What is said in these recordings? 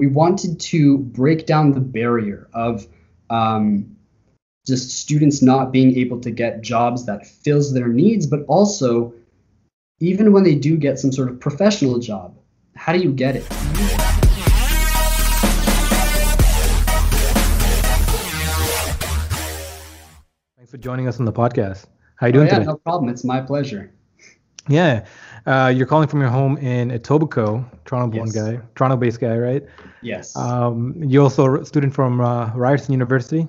we wanted to break down the barrier of um, just students not being able to get jobs that fills their needs, but also even when they do get some sort of professional job, how do you get it? Thanks for joining us on the podcast. How you doing oh, yeah, today? No problem. It's my pleasure. Yeah, uh, you're calling from your home in Etobicoke, Toronto-born Yes. guy, Toronto-based guy, right? Yes. Um, you're also a student from uh, Ryerson University,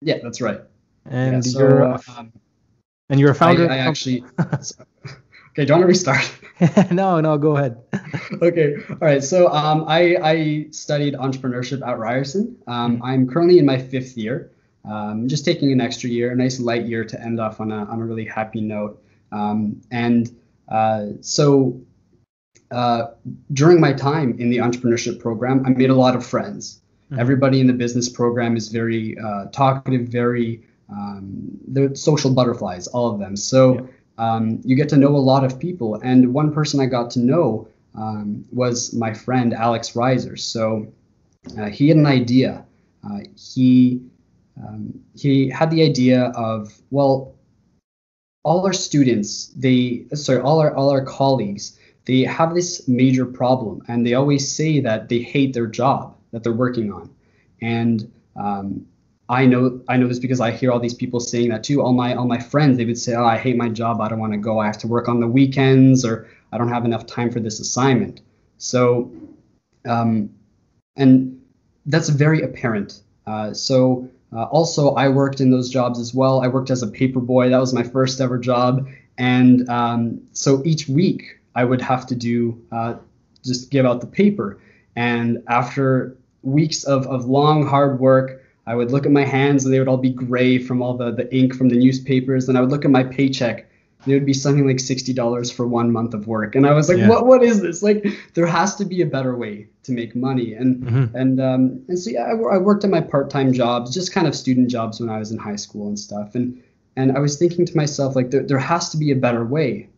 yeah, that's right. and yeah, so, you're a- um, and you're a I, founder. I actually. okay, do you want to restart? no, no, go ahead. okay. All right. So um, I, I studied entrepreneurship at Ryerson. Um, I'm currently in my fifth year. Um, just taking an extra year, a nice light year to end off on a, on a really happy note. Um, and uh, so uh, during my time in the entrepreneurship program, I made a lot of friends. Mhm. Everybody in the business program is very uh, talkative, very um, they're social butterflies, all of them. So um, you get to know a lot of people. And one person I got to know um, was my friend Alex Reiser. So uh, he had an idea. Uh, he um, he had the idea of well, all our students, they sorry, all our all our colleagues, they have this major problem, and they always say that they hate their job that they're working on, and um, I know I know this because I hear all these people saying that too. All my all my friends they would say, "Oh, I hate my job. I don't want to go. I have to work on the weekends, or I don't have enough time for this assignment." So, um, and that's very apparent. Uh, so uh, also I worked in those jobs as well. I worked as a paper boy. That was my first ever job, and um, so each week I would have to do uh, just give out the paper. And after weeks of, of long hard work, I would look at my hands and they would all be gray from all the, the ink from the newspapers. And I would look at my paycheck. It would be something like sixty dollars for one month of work, and I was like, Yeah. "What? What is this? Like, there has to be a better way to make money." And Mhm. and um, and so yeah, I, I worked at my part-time jobs, just kind of student jobs when I was in high school and stuff. And and I was thinking to myself like, there there has to be a better way.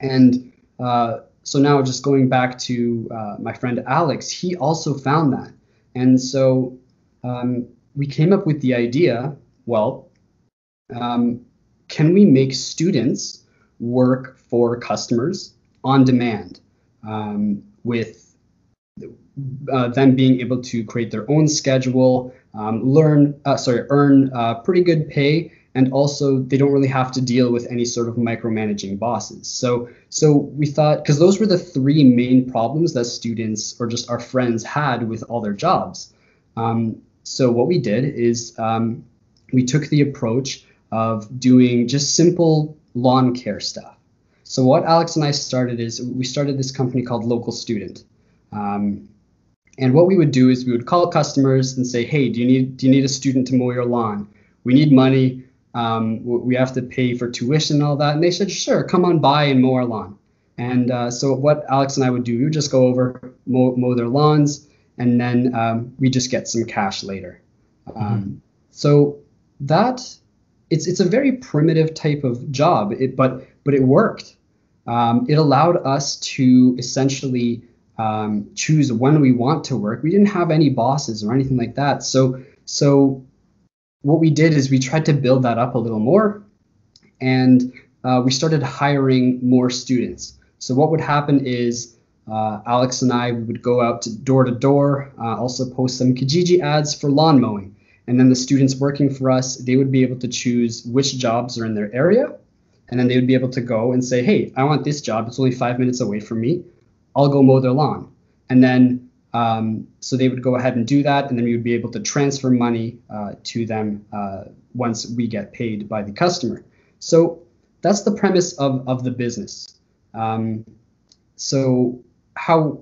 And uh, so now just going back to uh, my friend Alex, he also found that. And so um, we came up with the idea. Well, um, can we make students work for customers on demand um, with uh, them being able to create their own schedule, um, learn, uh, sorry, earn uh, pretty good pay, and also they don't really have to deal with any sort of micromanaging bosses. So, so we thought because those were the three main problems that students or just our friends had with all their jobs. Um, so what we did is um, we took the approach of doing just simple lawn care stuff. So what Alex and I started is we started this company called Local Student. Um, and what we would do is we would call customers and say, "Hey, do you need do you need a student to mow your lawn? We need money. Um, we have to pay for tuition and all that." And they said, "Sure, come on by and mow our lawn." And uh, so what Alex and I would do, we would just go over mow, mow their lawns, and then um, we just get some cash later. Um, So that it's it's a very primitive type of job, it, but but it worked. Um, it allowed us to essentially um, choose when we want to work. We didn't have any bosses or anything like that. So so what we did is we tried to build that up a little more, and uh, we started hiring more students. So what would happen is uh, Alex and I would go out to door to door, uh, also post some Kijiji ads for lawn mowing, and then the students working for us they would be able to choose which jobs are in their area, and then they would be able to go and say, hey, I want this job. It's only five minutes away from me. I'll go mow their lawn. And then, um, so they would go ahead and do that, and then we would be able to transfer money uh, to them uh, once we get paid by the customer. So that's the premise of, of the business. Um, so how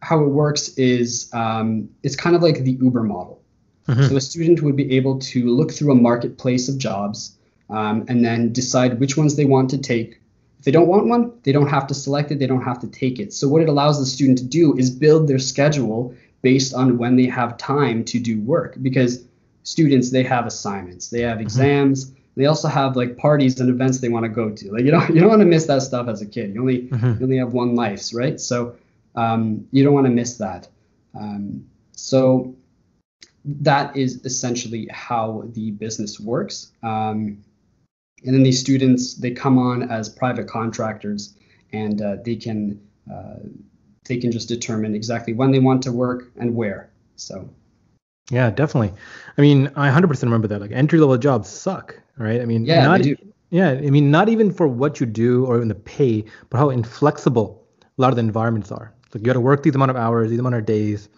how it works is um, it's kind of like the Uber model. Mhm. So a student would be able to look through a marketplace of jobs um, and then decide which ones they want to take. If they don't want one, they don't have to select it, they don't have to take it. So what it allows the student to do is build their schedule based on when they have time to do work because students they have assignments, they have exams, they also have like parties and events they want to go to. Like you don't you don't want to miss that stuff as a kid. You only Mhm. you only have one life, right? So um, you don't want to miss that. Um, So that is essentially how the business works. Um, and then these students they come on as private contractors, and uh, they can uh, they can just determine exactly when they want to work and where. So. Yeah, definitely. I mean, I 100% remember that. Like entry level jobs suck, right? I mean, yeah, not, they do. Yeah, I mean, not even for what you do or even the pay, but how inflexible a lot of the environments are. Like you got to work these amount of hours, these amount of days,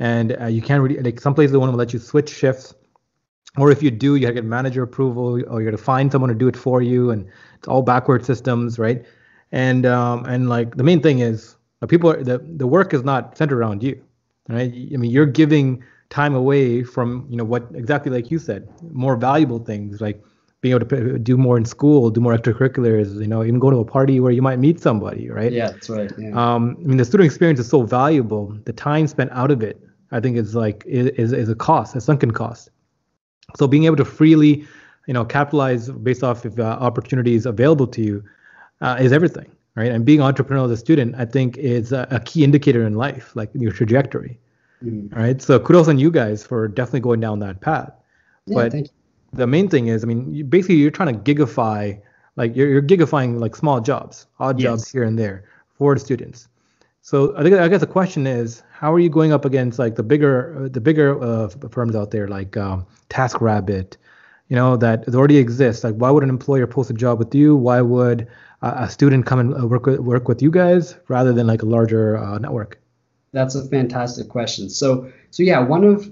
and uh, you can't really like some places they want to let you switch shifts, or if you do, you got to get manager approval, or you got to find someone to do it for you, and it's all backward systems, right? And um, and like the main thing is uh, people are, the the work is not centered around you, right? I mean, you're giving time away from you know what exactly like you said, more valuable things like being able to do more in school, do more extracurriculars, you know, even go to a party where you might meet somebody, right? Yeah, that's right. Yeah. Um, I mean, the student experience is so valuable. The time spent out of it, I think, is like is is a cost, a sunken cost. So being able to freely, you know, capitalize based off of uh, opportunities available to you uh, is everything, right? And being entrepreneurial as a student, I think, is a, a key indicator in life, like your trajectory. Right. So kudos on you guys for definitely going down that path. Yeah, but thank you the main thing is, I mean, you, basically you're trying to gigify, like you're, you're gigifying like small jobs, odd yes. jobs here and there for students. So I think I guess the question is, how are you going up against like the bigger the bigger uh, firms out there like um, TaskRabbit, you know that already exists? Like, why would an employer post a job with you? Why would uh, a student come and uh, work with, work with you guys rather than like a larger uh, network? That's a fantastic question. So so yeah, one of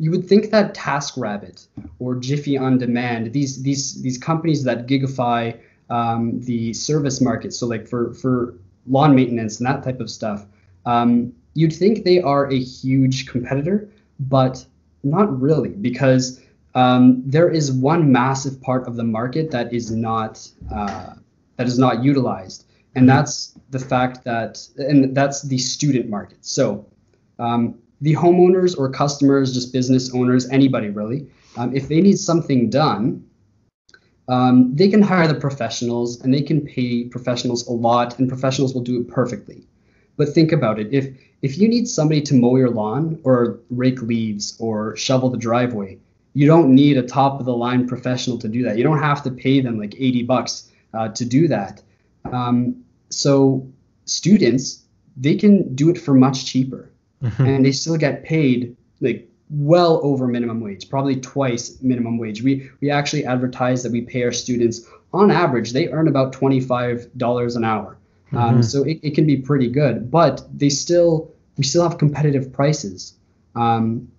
you would think that TaskRabbit or Jiffy on Demand, these these these companies that gigify um, the service market, so like for for lawn maintenance and that type of stuff, um, you'd think they are a huge competitor, but not really, because um, there is one massive part of the market that is not uh, that is not utilized, and that's the fact that and that's the student market. So um, the homeowners or customers, just business owners, anybody really, um, if they need something done, um, they can hire the professionals and they can pay professionals a lot, and professionals will do it perfectly. But think about it: if if you need somebody to mow your lawn or rake leaves or shovel the driveway, you don't need a top of the line professional to do that. You don't have to pay them like 80 bucks uh, to do that. Um, so students, they can do it for much cheaper mm-hmm. and they still get paid like well over minimum wage, probably twice minimum wage. We we actually advertise that we pay our students on average they earn about twenty five dollars an hour. Um, mm-hmm. Um, so it, it can be pretty good, but they still we still have competitive prices. Um,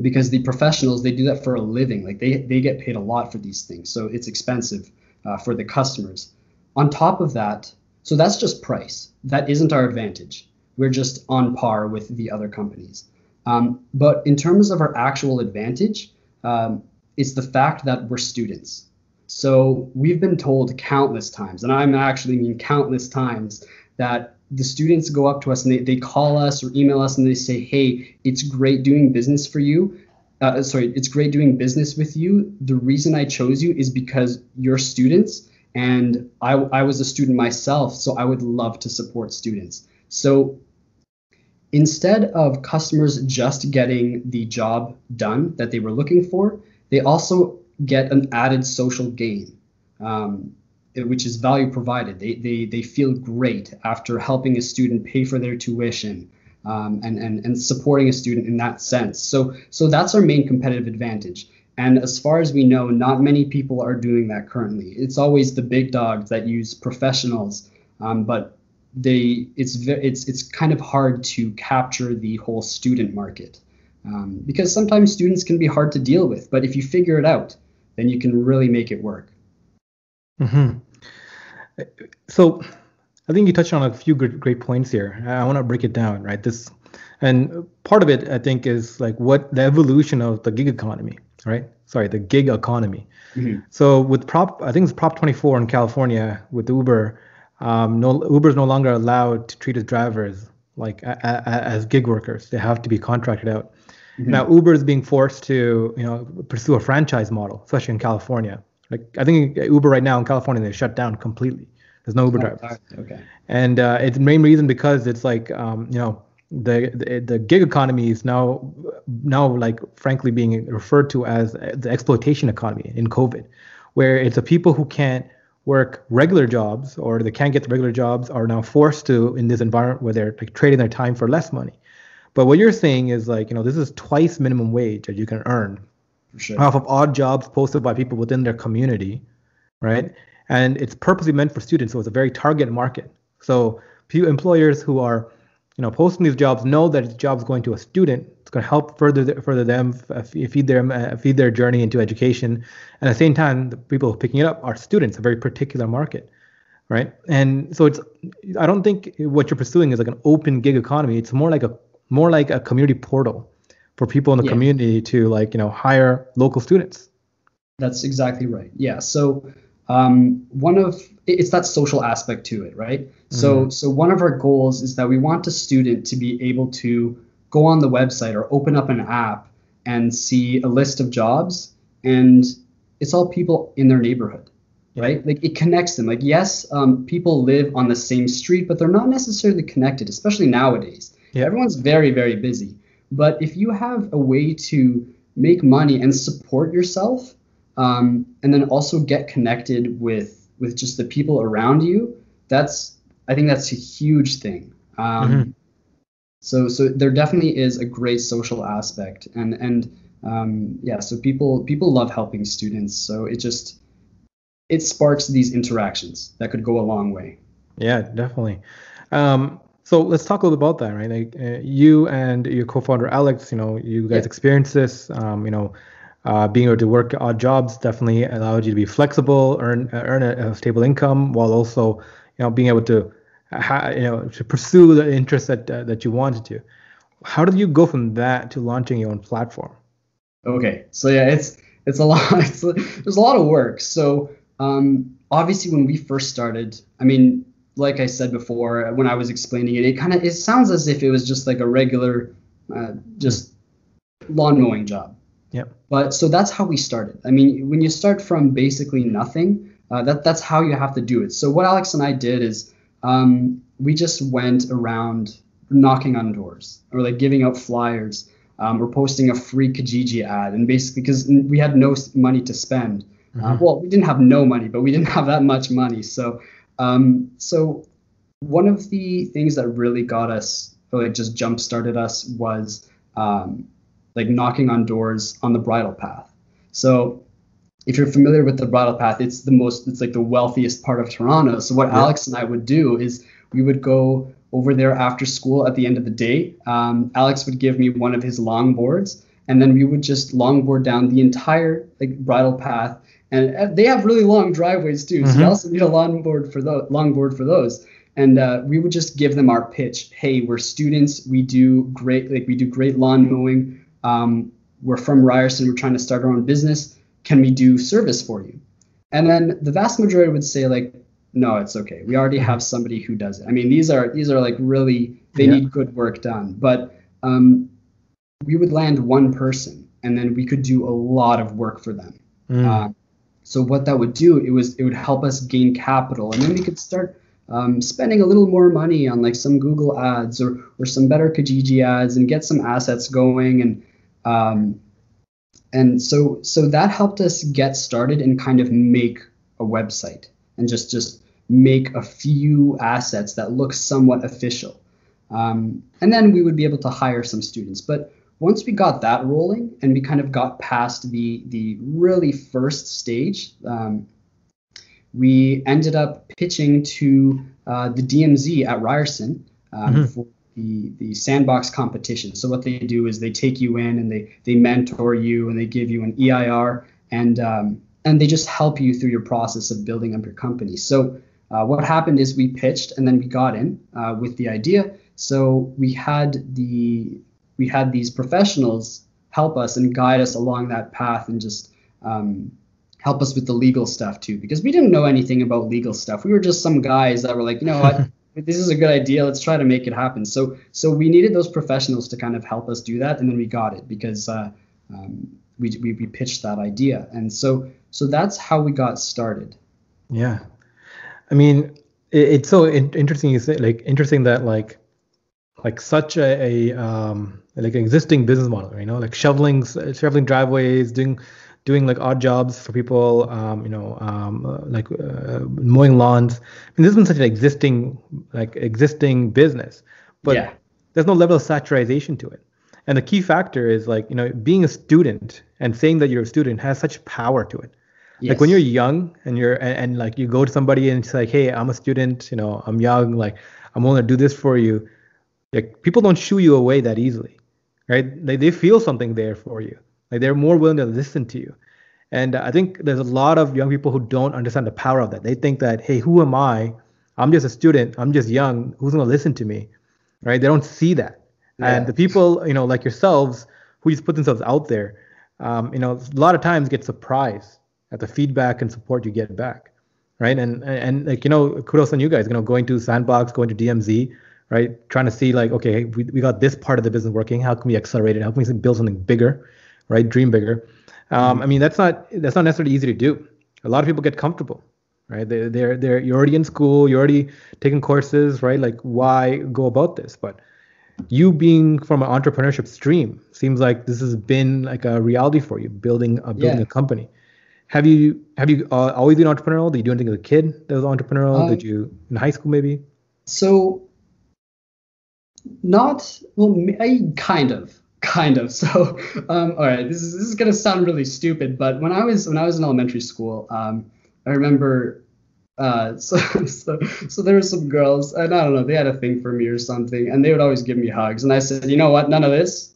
because the professionals they do that for a living like they, they get paid a lot for these things so it's expensive uh, for the customers on top of that so that's just price that isn't our advantage we're just on par with the other companies. Um, but in terms of our actual advantage, um, it's the fact that we're students. So we've been told countless times, and I'm actually mean countless times, that the students go up to us and they, they call us or email us and they say, hey, it's great doing business for you. Uh, sorry, it's great doing business with you. The reason I chose you is because you're students and I, I was a student myself, so I would love to support students. So instead of customers just getting the job done that they were looking for, they also get an added social gain, um, which is value provided. They, they, they feel great after helping a student pay for their tuition um, and, and, and supporting a student in that sense. So, so that's our main competitive advantage. And as far as we know, not many people are doing that currently. It's always the big dogs that use professionals, um, but they it's it's it's kind of hard to capture the whole student market um, because sometimes students can be hard to deal with. But if you figure it out, then you can really make it work. Mm-hmm. So, I think you touched on a few great, great points here. I want to break it down, right? This, and part of it, I think, is like what the evolution of the gig economy, right? Sorry, the gig economy. Mm-hmm. So with Prop, I think it's Prop 24 in California with Uber um, no Uber is no longer allowed to treat its drivers like a, a, as gig workers. They have to be contracted out. Mm-hmm. Now Uber is being forced to you know pursue a franchise model, especially in California. Like I think Uber right now in California they shut down completely. There's no Uber oh, drivers. Okay. And uh, it's the main reason because it's like um, you know the, the the gig economy is now now like frankly being referred to as the exploitation economy in COVID, where it's the people who can't work regular jobs or they can't get the regular jobs are now forced to in this environment where they're like trading their time for less money. But what you're saying is like, you know, this is twice minimum wage that you can earn sure. off of odd jobs posted by people within their community, right? And it's purposely meant for students, so it's a very target market. So few employers who are, you know, posting these jobs know that the job's going to a student. It's going to help further further them feed their uh, feed their journey into education. And at the same time, the people picking it up are students, a very particular market, right? And so it's I don't think what you're pursuing is like an open gig economy. It's more like a more like a community portal for people in the yeah. community to like you know hire local students. That's exactly right. Yeah. So um, one of it's that social aspect to it, right? Mm-hmm. So so one of our goals is that we want a student to be able to go on the website or open up an app and see a list of jobs and it's all people in their neighborhood right? Like it connects them. Like yes um, people live on the same street but they're not necessarily connected especially nowadays. Yeah. everyone's very very busy. But if you have a way to make money and support yourself um, and then also get connected with with just the people around you that's i think that's a huge thing. Um, mm-hmm. So so there definitely is a great social aspect and and um, yeah so people people love helping students. So it just it sparks these interactions that could go a long way. Yeah definitely. Um, so let's talk a little about that right? Like uh, you and your co-founder alex you know you guys yeah. experienced this um, you know uh, being able to work odd jobs definitely allowed you to be flexible, earn earn a, a, stable income, while also you know being able to ha- you know to pursue the interest that uh, that you wanted to. How did you go from that to launching your own platform? Okay, so yeah, it's it's a lot. It's, there's a lot of work. So um, obviously, when we first started, I mean, like I said before, when I was explaining it, it kind of it sounds as if it was just like a regular, uh, just lawn mowing job. Yep. But so that's how we started. I mean, when you start from basically nothing, uh, that that's how you have to do it. So what Alex and I did is um, we just went around knocking on doors or like giving out flyers um, or posting a free Kijiji ad, and basically because we had no money to spend. Uh, mm-hmm. Uh, well, we didn't have no money, but we didn't have that much money. So um, so one of the things that really got us, or like just jump started us, was um, like knocking on doors on the bridle path. So if you're familiar with the bridle path, it's the most it's like the wealthiest part of Toronto. So what yeah. Alex and I would do is we would go over there after school at the end of the day. Um, Alex would give me one of his longboards, and then we would just longboard down the entire like bridle path. And they have really long driveways too, mm-hmm. so you also need a longboard for those. Longboard for those. And uh, we would just give them our pitch. Hey, we're students. We do great, like we do great lawn mowing um, we're from Ryerson, we're trying to start our own business. Can we do service for you? And then the vast majority would say like, no, it's okay. We already have somebody who does it. I mean, these are these are like really they yeah. need good work done. But um, we would land one person, and then we could do a lot of work for them. Mm. Uh, so what that would do, it was it would help us gain capital, and then we could start um, spending a little more money on like some Google ads or or some better Kijiji ads and get some assets going and um, and so so that helped us get started and kind of make a website and just just make a few assets that look somewhat official. Um, and then we would be able to hire some students. But once we got that rolling and we kind of got past the the really first stage, um, we ended up pitching to uh, the DMZ at Ryerson um, mm-hmm. for the the sandbox competition. So what they do is they take you in and they they mentor you and they give you an EIR and um, and they just help you through your process of building up your company. So uh, what happened is we pitched and then we got in uh, with the idea. So we had the we had these professionals help us and guide us along that path and just um, help us with the legal stuff too because we didn't know anything about legal stuff. We were just some guys that were like, you know what. this is a good idea. Let's try to make it happen. So so we needed those professionals to kind of help us do that and then we got it because uh, um, we, we, we pitched that idea. And so so that's how we got started. Yeah. I mean it, it's so in- interesting you say like interesting that like like such a, a um, like existing business model, you know, like shoveling shoveling driveways, doing doing like odd jobs for people, um, you know, um, uh, like uh, mowing lawns. I mean, this has been such an existing like existing business, but Yeah. there's no level of saturation to it. And the key factor is like you know being a student and saying that you're a student has such power to it. Like when you're young and you're and, and like you go to somebody and it's like, hey, I'm a student, you know, I'm young, like I'm willing to do this for you. Like people don't shoo you away that easily, right? They they feel something there for you. Like they're more willing to listen to you. And I think there's a lot of young people who don't understand the power of that. They think that, hey, who am I? I'm just a student. I'm just young. Who's gonna listen to me, right? They don't see that. Yeah. And the people, you know, like yourselves, who just put themselves out there, um, you know, a lot of times get surprised at the feedback and support you get back, right? And and, and like you know, kudos on you guys, you know, going to Sandbox, going to DMZ, right? Trying to see like, okay, we, we got this part of the business working. How can we accelerate it? How can we build something bigger, right? Dream bigger. Um, I mean, that's not that's not necessarily easy to do. A lot of people get comfortable, right? They they're they're you're already in school, you're already taking courses, right? Like why go about this? But you being from an entrepreneurship stream seems like this has been like a reality for you, building a building Yeah. a company. Have you have you uh, always been entrepreneurial? Did you do anything as a kid that was entrepreneurial? Um, Did you in high school maybe? So, not well, I, kind of, kind of. So, um, all right, this is this is gonna sound really stupid, but when I was when I was in elementary school, um, I remember. Uh, so, so, so there were some girls, and I don't know, they had a thing for me or something, and they would always give me hugs. And I said, you know what, none of this.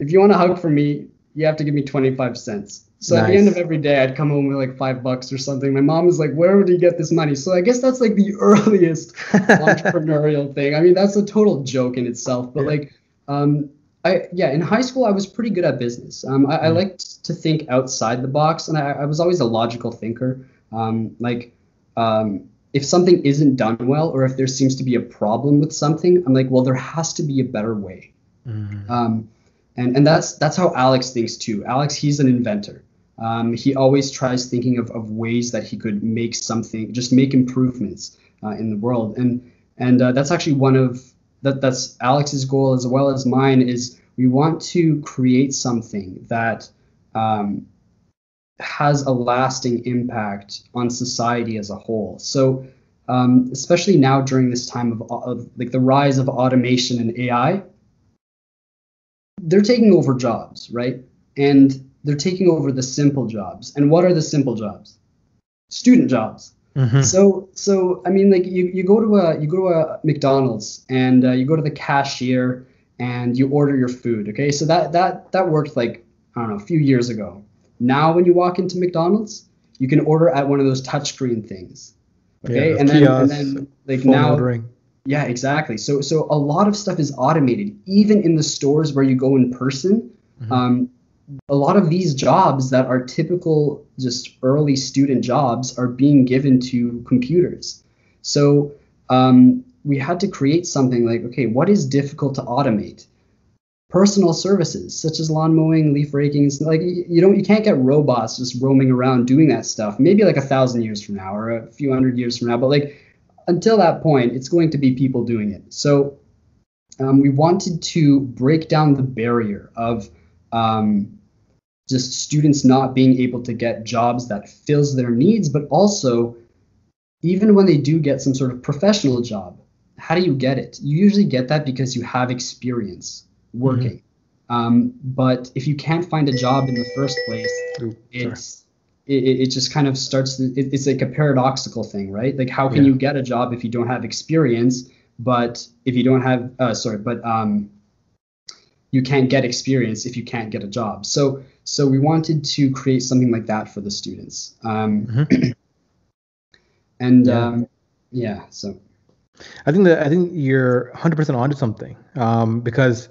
If you want a hug from me, you have to give me 25 cents. So at the end of every day, I'd come home with like five bucks or something. My mom was like, "Where would you get this money?" So I guess that's like the earliest entrepreneurial thing. I mean, that's a total joke in itself. But Yeah. like, um, I yeah, in high school, I was pretty good at business. Um, I, I Mm. liked to think outside the box, and I, I was always a logical thinker. Um, like, um, if something isn't done well, or if there seems to be a problem with something, I'm like, well, there has to be a better way. Mhm. Um, and and that's that's how Alex thinks too. Alex, he's an inventor. Um, he always tries thinking of, of ways that he could make something, just make improvements uh, in the world. And and uh, that's actually one of that that's Alex's goal as well as mine is we want to create something that um, has a lasting impact on society as a whole. So um, especially now during this time of, of like the rise of automation and AI, they're taking over jobs, right? And they're taking over the simple jobs. And what are the simple jobs? Student jobs. Mhm. So so I mean like you, you go to a you go to a McDonald's and uh, you go to the cashier and you order your food. Okay, so that that that worked like I don't know a few years ago. Now when you walk into McDonald's, you can order at one of those touchscreen things. Okay, Yeah, and then and then like now ordering. yeah, exactly. So so a lot of stuff is automated, even in the stores where you go in person. Mhm. Um, a lot of these jobs that are typical, just early student jobs, are being given to computers. So um, we had to create something like, okay, what is difficult to automate? Personal services such as lawn mowing, leaf raking, like you don't, you can't get robots just roaming around doing that stuff. Maybe like a thousand years from now or a few hundred years from now, but like until that point, it's going to be people doing it. So um, we wanted to break down the barrier of um, just students not being able to get jobs that fills their needs, but also even when they do get some sort of professional job, how do you get it? You usually get that because you have experience working. Um, but if you can't find a job in the first place, Ooh, it's it, it just kind of starts to, it, it's like a paradoxical thing right like how can Yeah. you get a job if you don't have experience but if you don't have uh, sorry but um you can't get experience if you can't get a job so so we wanted to create something like that for the students um Mhm. and Yeah. um yeah so I think that I think you're 100% onto something um, because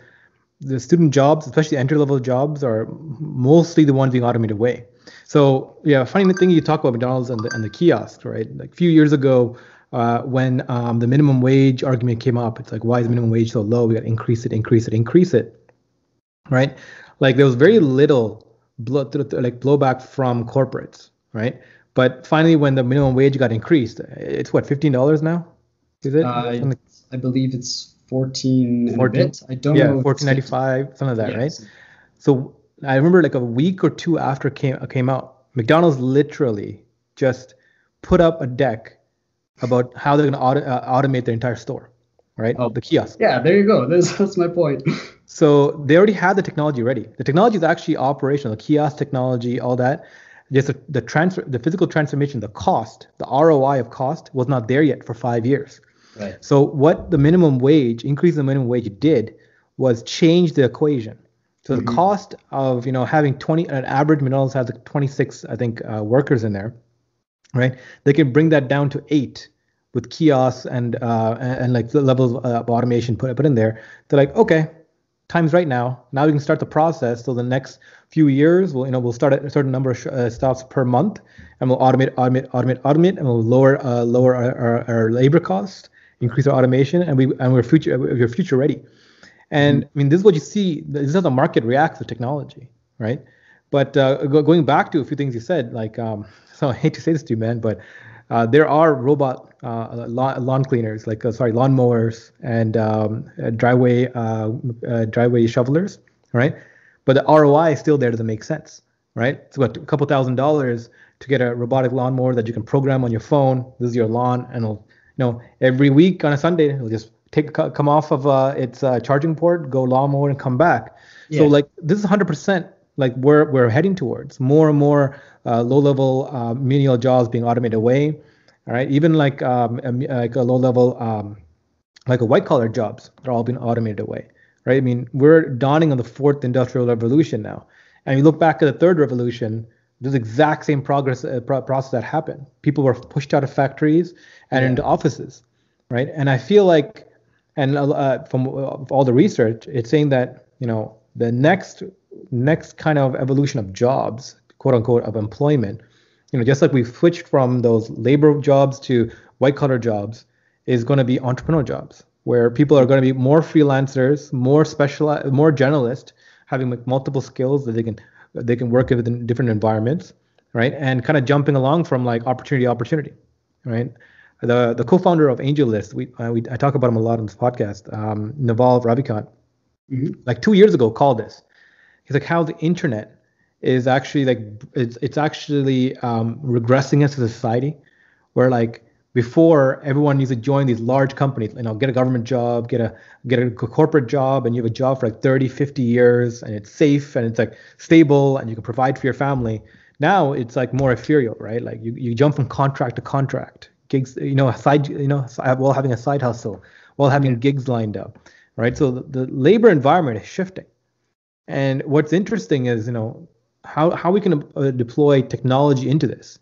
the student jobs, especially entry level jobs, are mostly the ones being automated away. So yeah, funny thing you talk about McDonald's and the, and the kiosk, right? Like a few years ago, uh, when um, the minimum wage argument came up, it's like why is minimum wage so low? We got to increase it, increase it, increase it, right? Like there was very little blow, like blowback from corporates, right? But finally, when the minimum wage got increased, it's what $15 now? Is it? uh, i believe it's 14 and 14 a bit. I don't yeah, know. 1495, something like that, Yes. right? So I remember like a week or two after came came out, McDonald's literally just put up a deck about how they're going to auto, uh, automate their entire store, right? Oh. The kiosk. Yeah, there you go. That's, that's my point. So they already had the technology ready. The technology is actually operational. The kiosk technology, all that. Just the, the transfer, the physical transformation, the cost, the ROI of cost was not there yet for five years. Right. So what the minimum wage, increase in the minimum wage did was change the equation. So the Mhm. cost of you know having 20, an average McDonald's has like 26, I think, uh, workers in there, right? They can bring that down to eight with kiosks and uh, and, and like the levels of uh, automation put put in there. They're like, okay, time's right now. Now we can start the process. So the next few years, we'll you know we'll start at a certain number of sh- uh, stops per month, and we'll automate, automate, automate, automate, and we'll lower uh, lower our, our, our labor cost, increase our automation, and we and we're future we're future ready. And I mean, this is what you see. This is how the market reacts to technology, right? But uh, go, going back to a few things you said, like um, so I hate to say this to you, man, but uh, there are robot uh, lawn, lawn cleaners, like uh, sorry, lawn mowers and um, uh, driveway uh, uh, driveway shovelers, right? But the ROI is still there doesn't make sense, right? It's about a couple thousand dollars to get a robotic lawnmower that you can program on your phone. This is your lawn, and it'll, know, every week on a Sunday, it'll just take come off of uh, its uh, charging port, go lawnmower, and come back. So like this is 100% like where we're heading towards more and more uh, low-level uh, menial jobs being automated away. All right, even like um, um, like a low-level um, like a white-collar jobs, they're all being automated away. Right? I mean, we're dawning on the fourth industrial revolution now, and you look back at the third revolution. There's exact same progress uh, pro- process that happened. People were pushed out of factories and Yeah. into offices, right? And I feel like, and uh, from uh, all the research, it's saying that you know the next next kind of evolution of jobs, quote unquote, of employment, you know, just like we switched from those labor jobs to white collar jobs, is going to be entrepreneur jobs, where people are going to be more freelancers, more specialized, more generalist, having like multiple skills that they can they can work within different environments, right? And kind of jumping along from like opportunity to opportunity, right? The the co-founder of AngelList, we, uh, we I talk about him a lot on this podcast, um, Naval Ravikant, Mhm. like two years ago called this. He's like how the internet is actually like it's it's actually um, regressing us as a society, where like before everyone needs to join these large companies, you know, get a government job, get a get a corporate job, and you have a job for like 30, 50 years, and it's safe and it's like stable, and you can provide for your family. Now it's like more ethereal, right? Like you, you jump from contract to contract, gigs, you know, a side, you know, while having a side hustle, while having gigs lined up, right? So the, the labor environment is shifting. And what's interesting is, you know, how, how we can uh, deploy technology into this.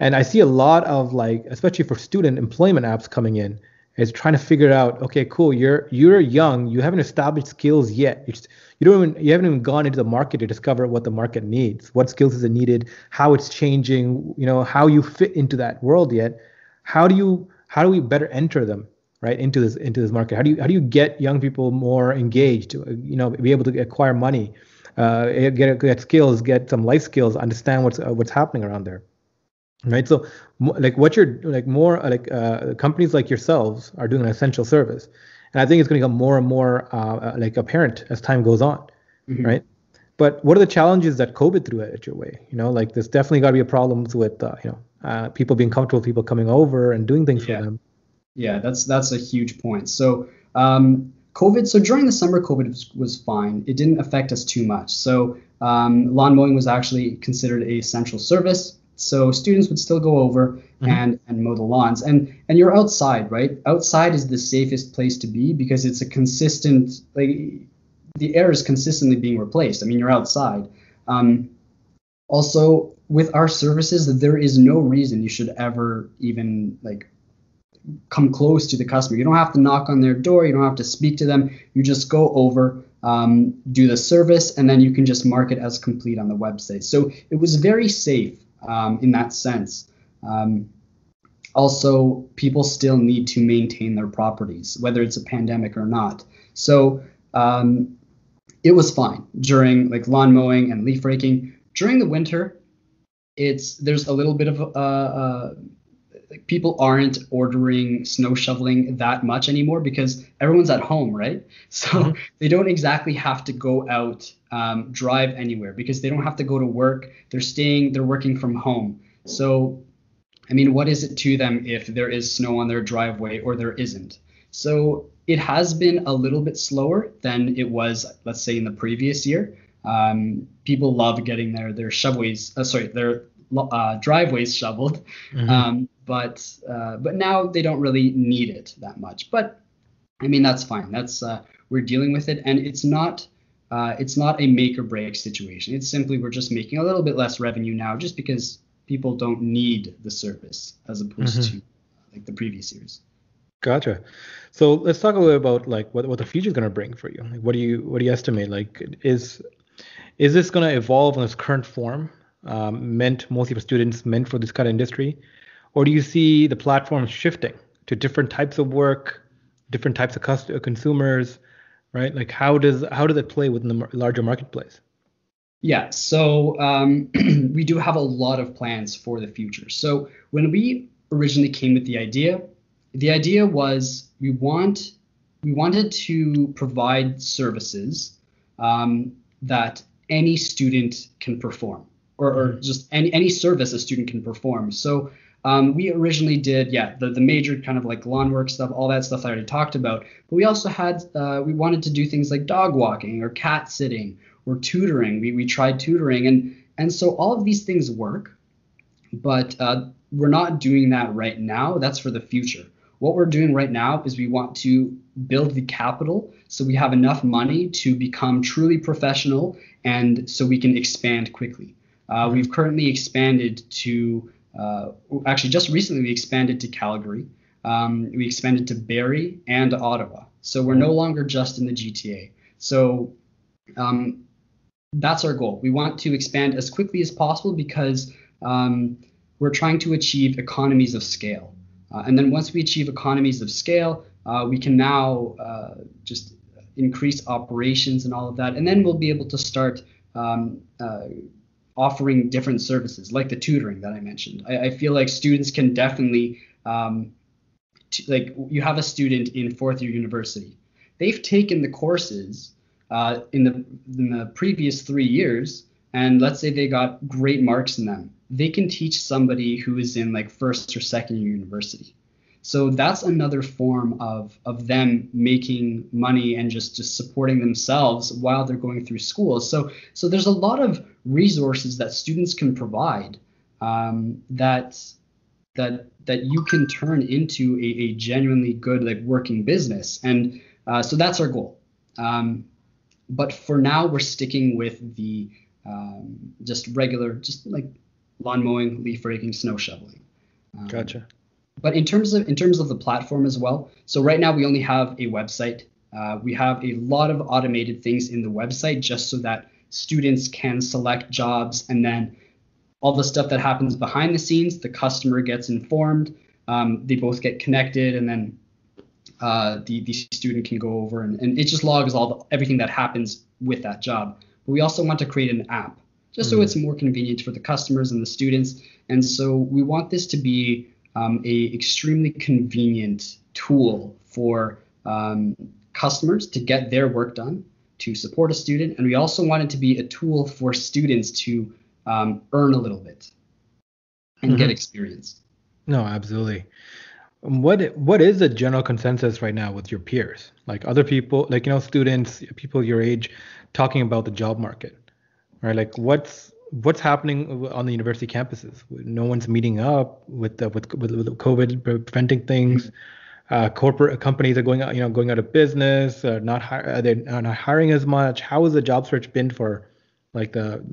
And I see a lot of like, especially for student employment apps coming in, is trying to figure out, okay, cool, you're you're young, you haven't established skills yet. You, just, you don't even you haven't even gone into the market to discover what the market needs, what skills is it needed, how it's changing, you know, how you fit into that world yet. How do you how do we better enter them right into this into this market? How do you how do you get young people more engaged? You know, be able to acquire money, uh, get get skills, get some life skills, understand what's uh, what's happening around there, right? So, like what you're like more uh, like uh, companies like yourselves are doing an essential service, and I think it's going to become more and more uh, uh, like apparent as time goes on, Mhm. right? But what are the challenges that COVID threw at your way? You know, like there's definitely got to be problems with uh, you know uh, people being comfortable, people coming over and doing things Yeah. for them. Yeah, that's that's a huge point. So um, COVID. So during the summer, COVID was, was fine. It didn't affect us too much. So um, lawn mowing was actually considered a essential service. So students would still go over Mhm. and and mow the lawns. And and you're outside, right? Outside is the safest place to be because it's a consistent like the air is consistently being replaced. I mean, you're outside. Um, also, with our services, there is no reason you should ever even like come close to the customer. You don't have to knock on their door. You don't have to speak to them. You just go over, um, do the service, and then you can just mark it as complete on the website. So it was very safe um, in that sense. Um, also, people still need to maintain their properties, whether it's a pandemic or not. So um, it was fine during like lawn mowing and leaf raking. During the winter, it's there's a little bit of uh, uh, like, people aren't ordering snow shoveling that much anymore because everyone's at home, right? So mm-hmm. they don't exactly have to go out, um, drive anywhere because they don't have to go to work. They're staying, they're working from home. So, I mean, what is it to them if there is snow on their driveway or there isn't? So it has been a little bit slower than it was, let's say, in the previous year. Um, people love getting their their shovelways, uh, sorry, their uh, driveways shoveled. Mm-hmm. Um, but uh, but now they don't really need it that much. But I mean that's fine. That's uh, we're dealing with it, and it's not uh, it's not a make or break situation. It's simply we're just making a little bit less revenue now, just because people don't need the service as opposed mm-hmm. to like the previous years. Gotcha. So let's talk a little about like what, what the future is going to bring for you. Like, what do you what do you estimate? Like, is is this going to evolve in its current form, um, meant mostly for students, meant for this kind of industry, or do you see the platform shifting to different types of work, different types of cust- uh, consumers, right? Like, how does how does it play within the larger marketplace? Yeah, so um, we do have a lot of plans for the future. So when we originally came with the idea, the idea was we want we wanted to provide services um, that any student can perform or, or, mm-hmm. just any, any service a student can perform so um, we originally did yeah the, the major kind of like lawn work stuff all that stuff i already talked about. But we also had uh, we wanted to do things like dog walking or cat sitting or tutoring. We, we tried tutoring and and so all of these things work but uh, we're not doing that right now. That's for the future. What we're doing right now is we want to build the capital so we have enough money to become truly professional and so we can expand quickly. Uh, we've currently expanded to, uh, actually, just recently we expanded to Calgary. Um, we expanded to Barrie and Ottawa. So we're no longer just in the GTA. So um, that's our goal. We want to expand as quickly as possible because um, we're trying to achieve economies of scale. Uh, and then once we achieve economies of scale, uh, we can now uh, just increase operations and all of that. And then we'll be able to start um, uh, offering different services like the tutoring that I mentioned. I, I feel like students can definitely, um, t- like you have a student in fourth year university. They've taken the courses uh, in the in the previous three years, and let's say they got great marks in them they can teach somebody who is in like first or second year university. So that's another form of of them making money and just just supporting themselves while they're going through school. So so there's a lot of resources that students can provide um, that that that you can turn into a, a genuinely good like working business. And uh, so that's our goal. Um, but for now, we're sticking with the um, just regular, just like lawn mowing, leaf raking, snow shoveling. Um, gotcha. But in terms of in terms of the platform as well, so right now we only have a website. Uh, we have a lot of automated things in the website just so that students can select jobs and then all the stuff that happens behind the scenes, the customer gets informed. Um, they both get connected, and then uh, the the student can go over and, and it just logs all the, everything that happens with that job. But we also want to create an app just mm. so hmm. it's more convenient for the customers and the students. And so we want this to be um, a extremely convenient tool for um, customers to get their work done, to support a student, and we also want it to be a tool for students to um, earn a little bit and mm-hmm. get experience. No, absolutely. What what is the general consensus right now with your peers, like other people, like you know, students, people your age, talking about the job market? right? Like what's what's happening on the university campuses? No one's meeting up with the, with, with, with COVID preventing things. Mm-hmm. Uh, corporate companies are going out, you know, going out of business. Uh, not hi- they're not hiring as much. How has the job search been for like the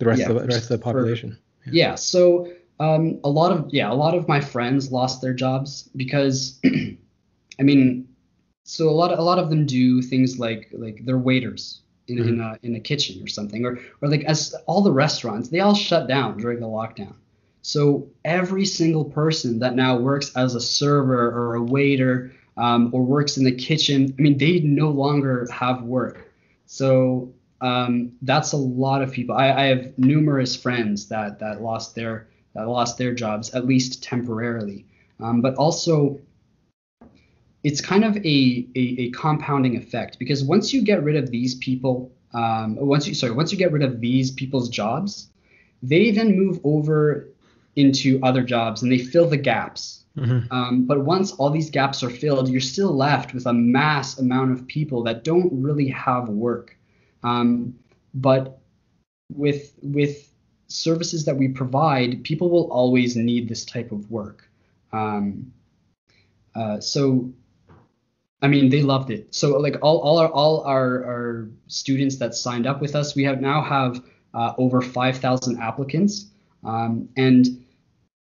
the rest yeah, of the rest of the population? For, yeah. yeah. So um, a lot of yeah, a lot of my friends lost their jobs because, I mean, so a lot of, a lot of them do things like like they're waiters in, mm-hmm. in, a, in a kitchen or something or or like as all the restaurants they all shut down during the lockdown so every single person that now works as a server or a waiter um, or works in the kitchen i mean they no longer have work so um, that's a lot of people I, I, have numerous friends that that lost their that lost their jobs at least temporarily. Um, but also, it's kind of a, a, a compounding effect because once you get rid of these people, um, once you sorry, once you get rid of these people's jobs, they then move over into other jobs and they fill the gaps. Mm-hmm. Um, but once all these gaps are filled, you're still left with a mass amount of people that don't really have work. Um, but with with services that we provide, people will always need this type of work. Um, uh, so, I mean, they loved it. So, like all all our all our, our students that signed up with us, we have now have uh, over 5,000 applicants, um, and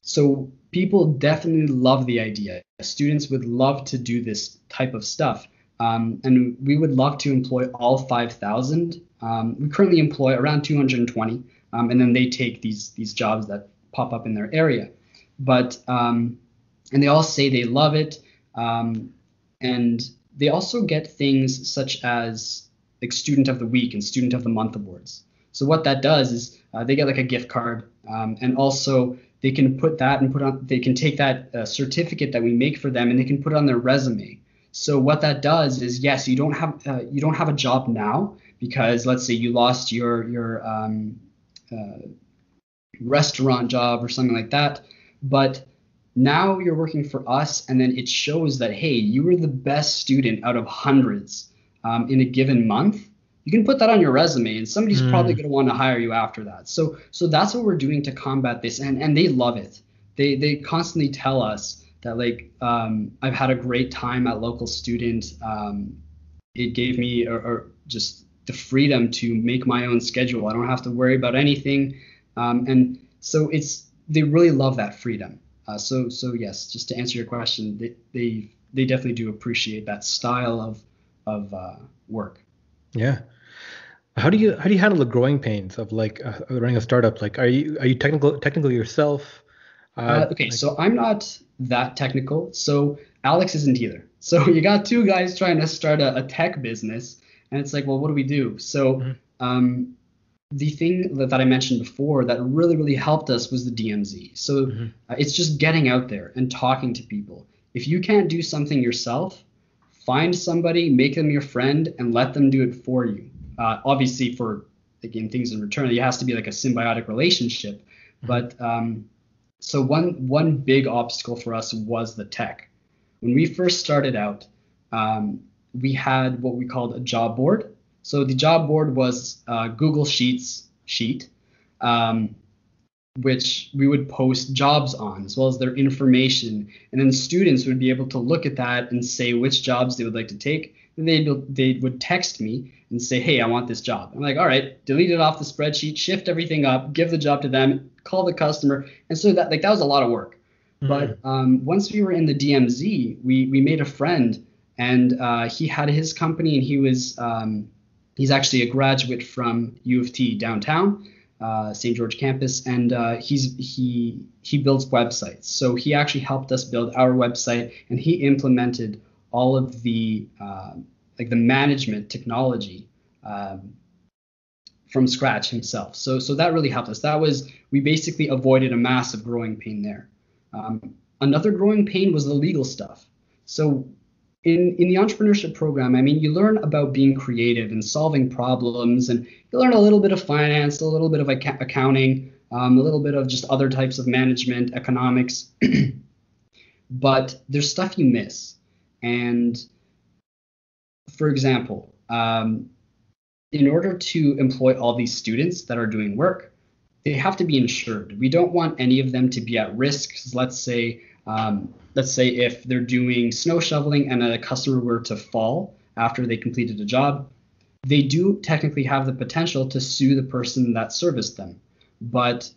so people definitely love the idea. Students would love to do this type of stuff. Um, and we would love to employ all 5,000. Um, we currently employ around 220, um, and then they take these these jobs that pop up in their area. But um, and they all say they love it, um, and they also get things such as like Student of the Week and Student of the Month awards. So what that does is uh, they get like a gift card, um, and also they can put that and put on they can take that uh, certificate that we make for them and they can put it on their resume. So what that does is yes you don't have uh, you don't have a job now because let's say you lost your your um, uh, restaurant job or something like that but now you're working for us and then it shows that hey you were the best student out of hundreds um, in a given month you can put that on your resume and somebody's mm. probably going to want to hire you after that. So so that's what we're doing to combat this and and they love it. They they constantly tell us that like um, i've had a great time at local student um, it gave me or, or, just the freedom to make my own schedule. I don't have to worry about anything. Um, and so it's they really love that freedom. Uh, so so yes just to answer your question they they, they definitely do appreciate that style of of uh, work. Yeah how do you how do you handle the growing pains of like uh, running a startup? Like, are you are you technical technical yourself? Uh, uh, okay, like... so I'm not that technical. So Alex isn't either. So you got two guys trying to start a, a tech business, and it's like, well, what do we do? So mm-hmm. um, the thing that, that, I mentioned before that really really helped us was the DMZ. So mm-hmm. uh, it's just getting out there and talking to people. If you can't do something yourself, find somebody, make them your friend, and let them do it for you. Uh, obviously, for again things in return, it has to be like a symbiotic relationship. Mm-hmm. But um, so one one big obstacle for us was the tech. When we first started out, um, we had what we called a job board. So the job board was uh, Google Sheets sheet, um, which we would post jobs on as well as their information, and then students would be able to look at that and say which jobs they would like to take. And they they would text me and say, hey, I want this job. I'm like, all right, delete it off the spreadsheet, shift everything up, give the job to them, call the customer. And so that like that was a lot of work. Mm-hmm. But um, once we were in the DMZ, we we made a friend, and uh, he had his company, and he was um, he's actually a graduate from U of T downtown, uh, St. George campus, and uh, he's he he builds websites. So he actually helped us build our website, and he implemented all of the uh, like the management technology um, from scratch himself. So so that really helped us. That was we basically avoided a massive growing pain there. Um, another growing pain was the legal stuff. So in in the entrepreneurship program, I mean, you learn about being creative and solving problems, and you learn a little bit of finance, a little bit of ac- accounting, um, a little bit of just other types of management, economics. but there's stuff you miss, and for example, um, in order to employ all these students that are doing work, they have to be insured. We don't want any of them to be at risk. Let's say, um, let's say if they're doing snow shoveling and a customer were to fall after they completed a job, they do technically have the potential to sue the person that serviced them. But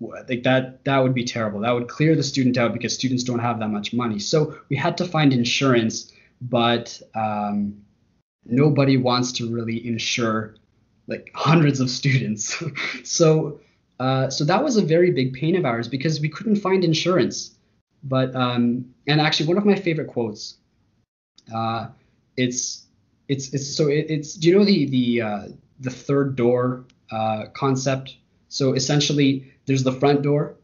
like that that would be terrible. That would clear the student out because students don't have that much money. So we had to find insurance, but um, nobody wants to really insure like hundreds of students. so uh, so that was a very big pain of ours because we couldn't find insurance. But um, and actually one of my favorite quotes, uh, it's it's it's so it, it's do you know the the uh, the third door uh, concept? So essentially there's the front door,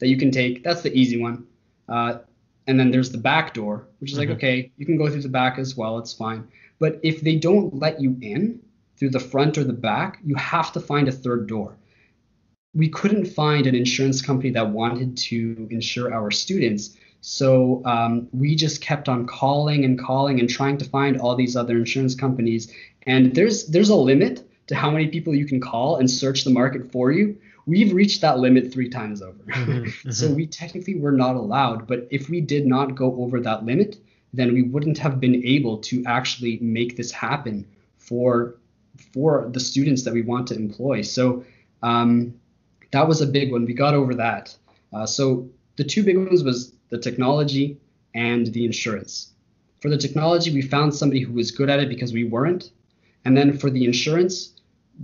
that you can take. That's the easy one. Uh, and then there's the back door, which is like, Mhm. okay, you can go through the back as well. It's fine. But if they don't let you in through the front or the back, you have to find a third door. We couldn't find an insurance company that wanted to insure our students. So um, we just kept on calling and calling and trying to find all these other insurance companies. And there's there's a limit to how many people you can call and search the market for you. We've reached that limit three times over. Mhm, so mhm. we technically were not allowed. But if we did not go over that limit, then we wouldn't have been able to actually make this happen for for the students that we want to employ. So um, that was a big one. We got over that. Uh, so the two big ones was the technology and the insurance. For the technology, we found somebody who was good at it because we weren't. And then for the insurance,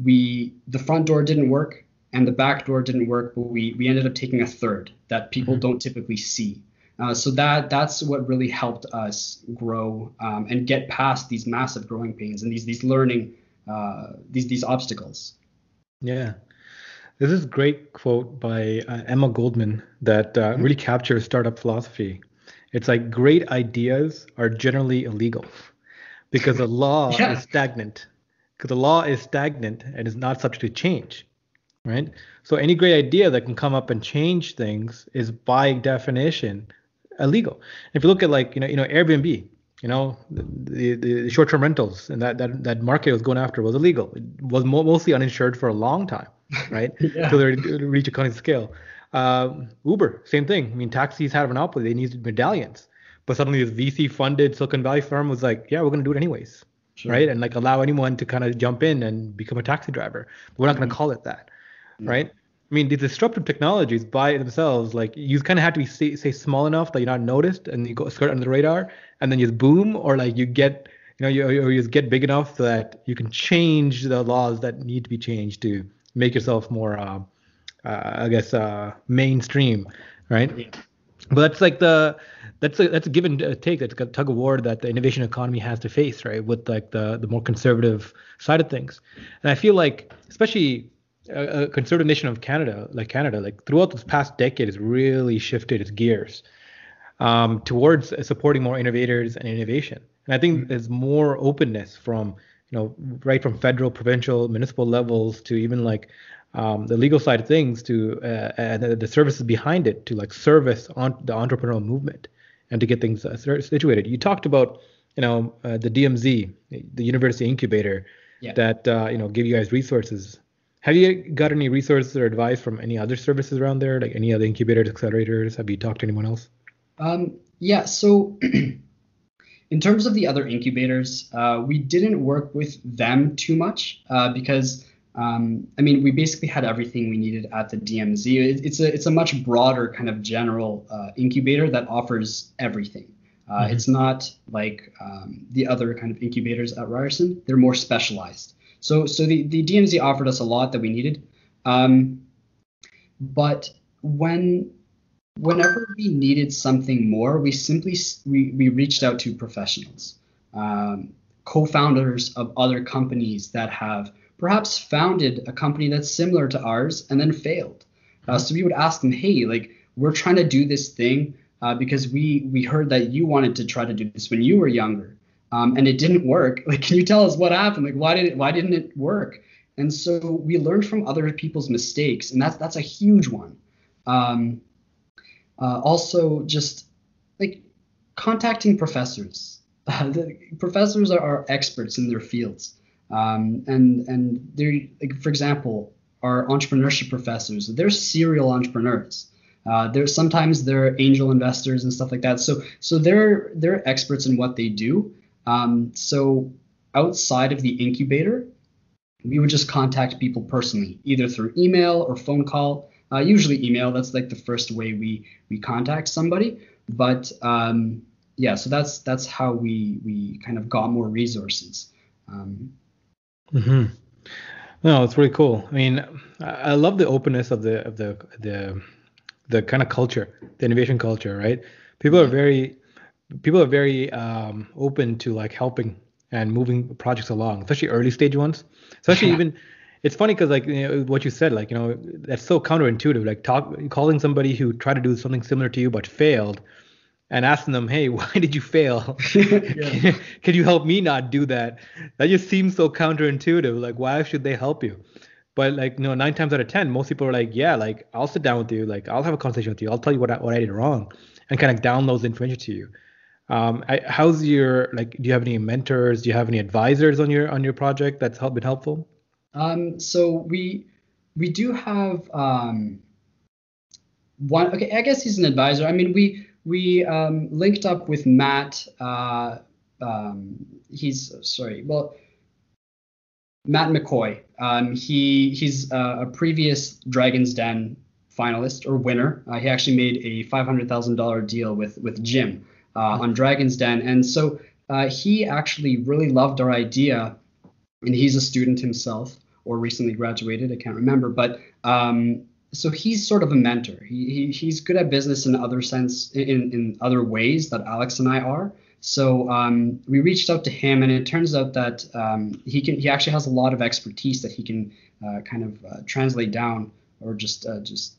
we the front door didn't work and the back door didn't work, but we we ended up taking a third that people Mhm. don't typically see. Uh, so that that's what really helped us grow um, and get past these massive growing pains and these these learning uh, these these obstacles. Yeah. This is a great quote by uh, Emma Goldman that uh, really captures startup philosophy. It's like great ideas are generally illegal because the law Yeah. is stagnant. Because the law is stagnant and is not subject to change, right? So any great idea that can come up and change things is by definition illegal. If you look at like you know you know Airbnb, you know the the, the short-term rentals and that that that market was going after was illegal. It was mo- mostly uninsured for a long time, right? Yeah. Until they re- reach economies of scale. Um, Uber, same thing. I mean, taxis had a monopoly. They needed medallions, but suddenly this VC-funded Silicon Valley firm was like, yeah, we're going to do it anyways, Sure. right? And like allow anyone to kind of jump in and become a taxi driver. But we're not going to call it that, No. right? I mean, these disruptive technologies by themselves, like you kind of have to be say, say small enough that you're not noticed and you go skirt under the radar, and then you just boom, or like you get, you know, you, or you just get big enough that you can change the laws that need to be changed to make yourself more, uh, uh, I guess, uh, mainstream, right? Yeah. But that's like the that's a that's a give and uh, take. That's a tug of war that the innovation economy has to face, right? With like the the more conservative side of things, and I feel like especially a, a conservative nation of Canada, like Canada, like throughout this past decade, has really shifted its gears um, towards supporting more innovators and innovation. And I think there's more openness from you know right from federal, provincial, municipal levels to even like um, the legal side of things to uh, and the, the services behind it to like service on the entrepreneurial movement and to get things uh, situated. You talked about you know uh, the DMZ, the university incubator, Yeah. that uh, you know give you guys resources. Have you got any resources or advice from any other services around there, like any other incubators, accelerators? Have you talked to anyone else? Um, yeah, so in terms of the other incubators, uh, we didn't work with them too much uh, because, um, I mean, we basically had everything we needed at the DMZ. It, it's a it's a much broader kind of general uh, incubator that offers everything. Uh, Mhm. It's not like um, the other kind of incubators at Ryerson. They're more specialized. So so the, the DMZ offered us a lot that we needed. Um, but when whenever we needed something more, we simply we, we reached out to professionals, um, co-founders of other companies that have perhaps founded a company that's similar to ours and then failed. Uh, so we would ask them, hey, like we're trying to do this thing uh, because we we heard that you wanted to try to do this when you were younger, um, and it didn't work. Like, can you tell us what happened? Like, why did it why didn't it work? And so we learned from other people's mistakes, and that's that's a huge one. Um, uh, also, just like contacting professors. the professors are, are experts in their fields, um, and and they're like, for example, our entrepreneurship professors. They're serial entrepreneurs. Uh, they're sometimes they're angel investors and stuff like that. So so they're they're experts in what they do. Um, so outside of the incubator, we would just contact people personally, either through email or phone call. Uh, usually email. That's like the first way we we contact somebody. But um, yeah, so that's that's how we we kind of got more resources. Um, hmm No, it's really cool. I mean, I I love the openness of the of the the the kind of culture, the innovation culture, right? People are very people are very um, open to like helping and moving projects along, especially early stage ones. Especially Yeah. even it's funny because like you know, what you said, like you know, that's so counterintuitive. Like talk, calling somebody who tried to do something similar to you but failed, and asking them, hey, why did you fail? can, can you help me not do that? That just seems so counterintuitive. Like why should they help you? But like you know, nine times out of ten, most people are like, yeah, like I'll sit down with you, like I'll have a conversation with you, I'll tell you what I, what I did wrong, and kind of download the information to you. Um, I, how's your like? Do you have any mentors? Do you have any advisors on your on your project that's help, been helpful? Um, so we we do have um, one. Okay, I guess he's an advisor. I mean, we we um, linked up with Matt. Uh, um, he's sorry. Well, Matt McCoy. Um, he he's a, previous Dragon's Den finalist or winner. Uh, he actually made a five hundred thousand dollar deal with with Jim uh, on Dragon's Den, and so uh, he actually really loved our idea, and he's a student himself or recently graduated. I can't remember, but um, so he's sort of a mentor. He, he, he's good at business in other sense in in other ways that Alex and I are. So um, we reached out to him, and it turns out that um, he can he actually has a lot of expertise that he can uh, kind of uh, translate down or just uh, just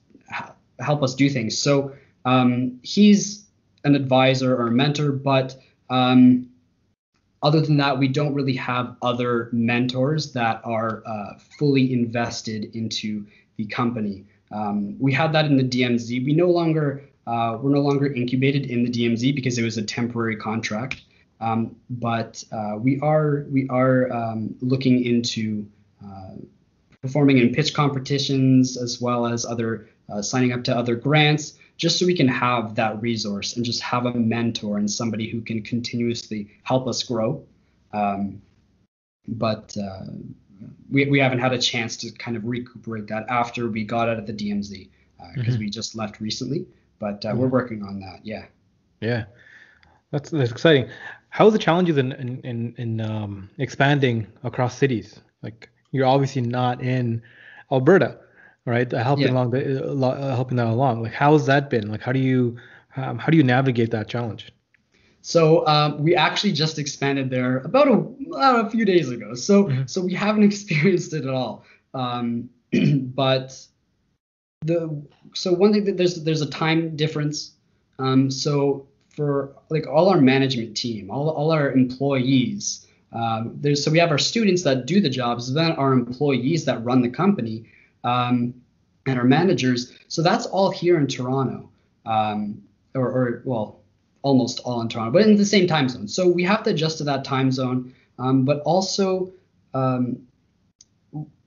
help us do things. So um, he's an advisor or a mentor, but um, other than that, we don't really have other mentors that are uh, fully invested into the company. Um, we had that in the DMZ. We no longer uh, we're no longer incubated in the DMZ because it was a temporary contract. Um, but uh, we are we are um, looking into uh, performing in pitch competitions as well as other uh, signing up to other grants just so we can have that resource and just have a mentor and somebody who can continuously help us grow. Um, but uh, we, we haven't had a chance to kind of recuperate that after we got out of the DMZ because uh, mm-hmm. we just left recently. But uh, mm-hmm. we're working on that. Yeah. Yeah, that's that's exciting. How are the challenges in in in, in um, expanding across cities? Like you're obviously not in Alberta right? Helping yeah. along the uh, helping that along. Like how's that been? Like how do you um, how do you navigate that challenge? So um, we actually just expanded there about a, about a few days ago. So mm-hmm. so we haven't experienced it at all. Um, but the so one thing that there's there's a time difference. Um, so for like all our management team, all all our employees. Um, there's so we have our students that do the jobs, then our employees that run the company um, and our managers. So that's all here in Toronto, um, or, or, well, almost all in Toronto, but in the same time zone. So we have to adjust to that time zone, um, but also um,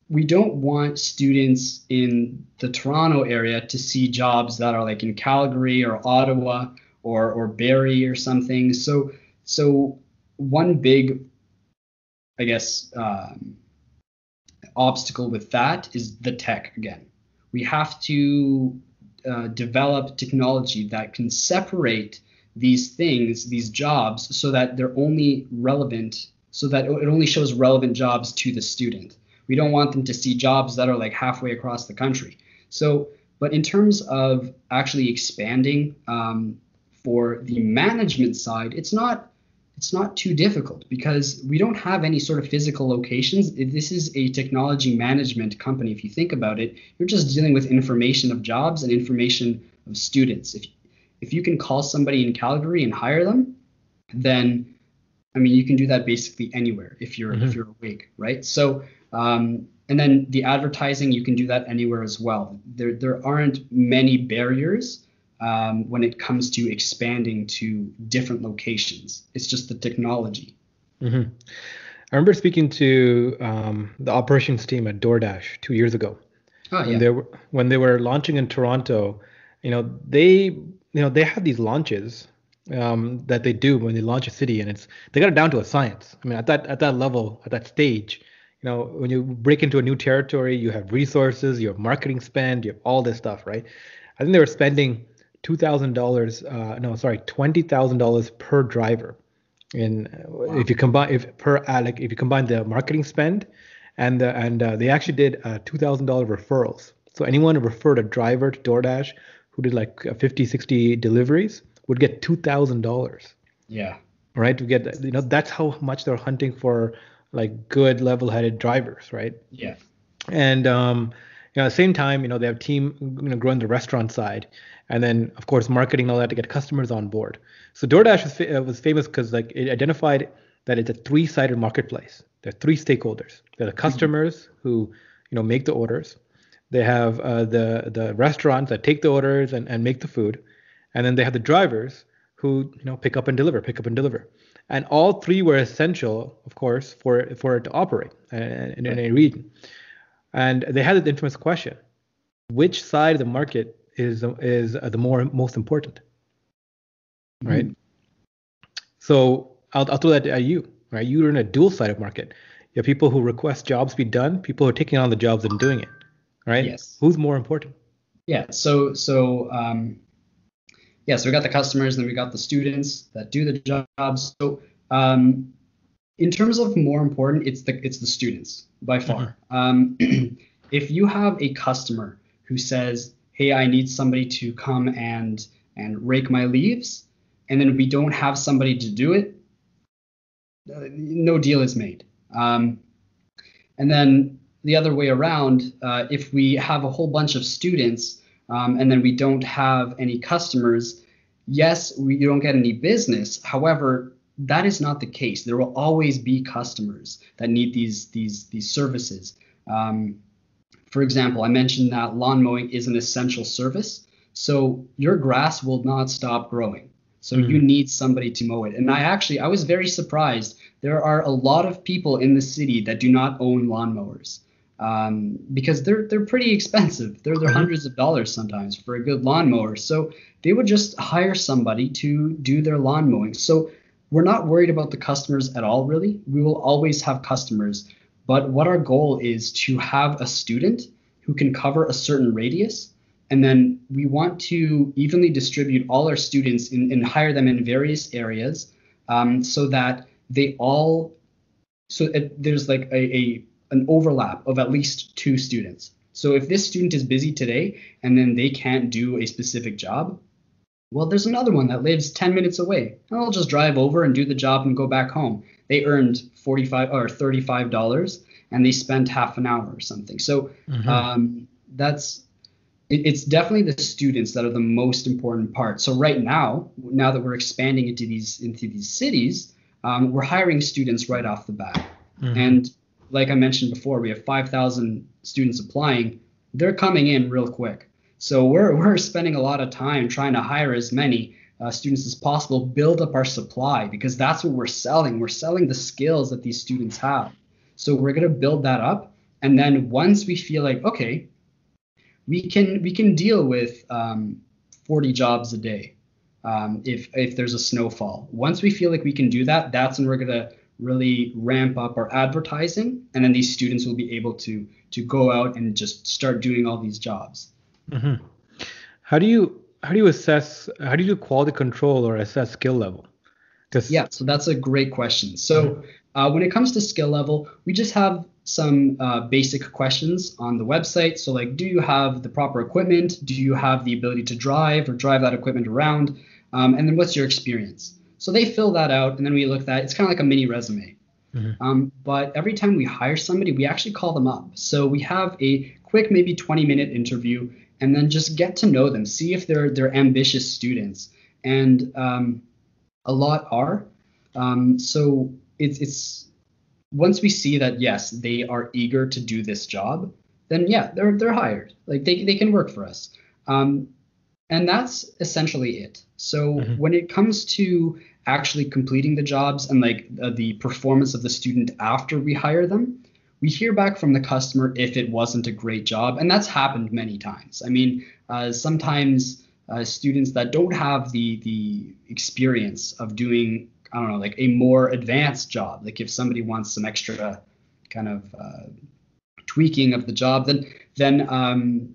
we don't want students in the Toronto area to see jobs that are like in Calgary or Ottawa or or Barrie or something. So so one big, I guess. Um, obstacle with that is the tech again. We have to uh, develop technology that can separate these things, these jobs, so that they're only relevant, so that it only shows relevant jobs to the student. We don't want them to see jobs that are like halfway across the country. So, but in terms of actually expanding um, for the management side, it's not it's not too difficult because we don't have any sort of physical locations. This is a technology management company. If you think about it, you're just dealing with information of jobs and information of students. If if you can call somebody in Calgary and hire them, then I mean you can do that basically anywhere if you're mm-hmm. if you're awake, right? So um, and then the advertising you can do that anywhere as well. There there aren't many barriers um, when it comes to expanding to different locations. It's just the technology. Mm-hmm. I remember speaking to um, the operations team at DoorDash two years ago. Oh, yeah. When they were when they were launching in Toronto, you know they you know they have these launches um, that they do when they launch a city, and it's they got it down to a science. I mean, at that at that level, at that stage, you know, when you break into a new territory, you have resources, you have marketing spend, you have all this stuff, right? I think they were spending two thousand uh, dollars. No, sorry, twenty thousand dollars per driver. In wow. if you combine if per uh, like if you combine the marketing spend, and the, and uh, they actually did uh, two thousand dollar referrals. So anyone who referred a driver to DoorDash who did like uh, 50, 60 deliveries would get two thousand dollars. Yeah. Right. To get you know that's how much they're hunting for like good level-headed drivers, right? Yeah. And um, you know, at the same time, you know, they have team you know growing the restaurant side, and then of course marketing and all that to get customers on board. So DoorDash was, fa- uh, was famous because like it identified that it's a three-sided marketplace. There are three stakeholders. There are the customers mm-hmm. who you know make the orders. They have uh, the the restaurants that take the orders and, and make the food, and then they have the drivers who you know pick up and deliver, pick up and deliver. And all three were essential, of course, for for it to operate in, in, in a region. And they had the infamous question: Which side of the market is is the more most important? Right. Mm-hmm. So I'll, I'll throw that at you. Right. You're in a dual-sided market. You have people who request jobs be done, people who are taking on the jobs and doing it. Right. Yes. Who's more important? Yeah. So so um, yeah. So we got the customers, and then we got the students that do the jobs. So um, in terms of more important, it's the it's the students by far. Mm-hmm. Um, if you have a customer who says, "Hey, I need somebody to come and and rake my leaves," and then we don't have somebody to do it, uh, no deal is made. Um, and then the other way around, uh, if we have a whole bunch of students um, and then we don't have any customers, yes, we don't get any business. However, that is not the case. There will always be customers that need these these these services. Um, for example, I mentioned that lawn mowing is an essential service, so your grass will not stop growing. So mm-hmm. you need somebody to mow it. And I actually I was very surprised. There are a lot of people in the city that do not own lawnmowers. Um, because they're they're pretty expensive. They're they're mm-hmm. hundreds of dollars sometimes for a good lawnmower. So they would just hire somebody to do their lawn mowing. So we're not worried about the customers at all, really. We will always have customers. But what our goal is to have a student who can cover a certain radius. And then we want to evenly distribute all our students and hire them in various areas um, so that they all, so it, there's like a, a an overlap of at least two students. So if this student is busy today and then they can't do a specific job, well, there's another one that lives 10 minutes away. I'll just drive over and do the job and go back home. They earned 45 or 35 dollars and they spent half an hour or something. So mm-hmm. um, that's it, it's definitely the students that are the most important part. So right now, now that we're expanding into these into these cities, um, we're hiring students right off the bat. Mm-hmm. And like I mentioned before, we have 5,000 students applying. They're coming in real quick. So we're we're spending a lot of time trying to hire as many uh, students as possible, build up our supply because that's what we're selling. We're selling the skills that these students have. So we're gonna build that up, and then once we feel like okay, we can we can deal with um, 40 jobs a day um, if if there's a snowfall. Once we feel like we can do that, that's when we're gonna really ramp up our advertising, and then these students will be able to to go out and just start doing all these jobs. Mm-hmm. How do you how do you assess how do you do quality control or assess skill level? Yeah, so that's a great question. So uh, when it comes to skill level, we just have some uh, basic questions on the website. So like, do you have the proper equipment? Do you have the ability to drive or drive that equipment around? Um, and then what's your experience? So they fill that out, and then we look at that. It's kind of like a mini resume. Mm-hmm. Um, but every time we hire somebody, we actually call them up. So we have a quick, maybe 20 minute interview and then just get to know them, see if they're they're ambitious students, and um, a lot are. Um, so it's it's once we see that yes they are eager to do this job, then yeah they're they're hired. Like they they can work for us. Um, and that's essentially it. So mm-hmm. when it comes to actually completing the jobs and like uh, the performance of the student after we hire them, we hear back from the customer if it wasn't a great job, and that's happened many times. I mean, uh, sometimes uh, students that don't have the the experience of doing I don't know like a more advanced job, like if somebody wants some extra kind of uh, tweaking of the job, then then um,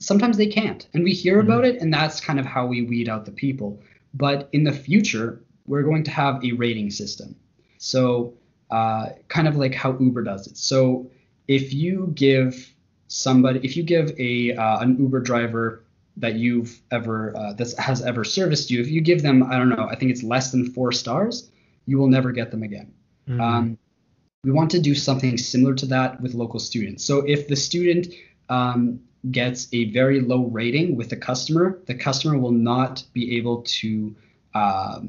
sometimes they can't, and we hear mm-hmm. about it, and that's kind of how we weed out the people. But in the future, we're going to have a rating system. So uh, kind of like how Uber does it. So if you give somebody, if you give a uh, an Uber driver that you've ever uh, that has ever serviced you, if you give them, I don't know, I think it's less than four stars, you will never get them again. Mm-hmm. Um, we want to do something similar to that with local students. So if the student um, gets a very low rating with the customer, the customer will not be able to uh,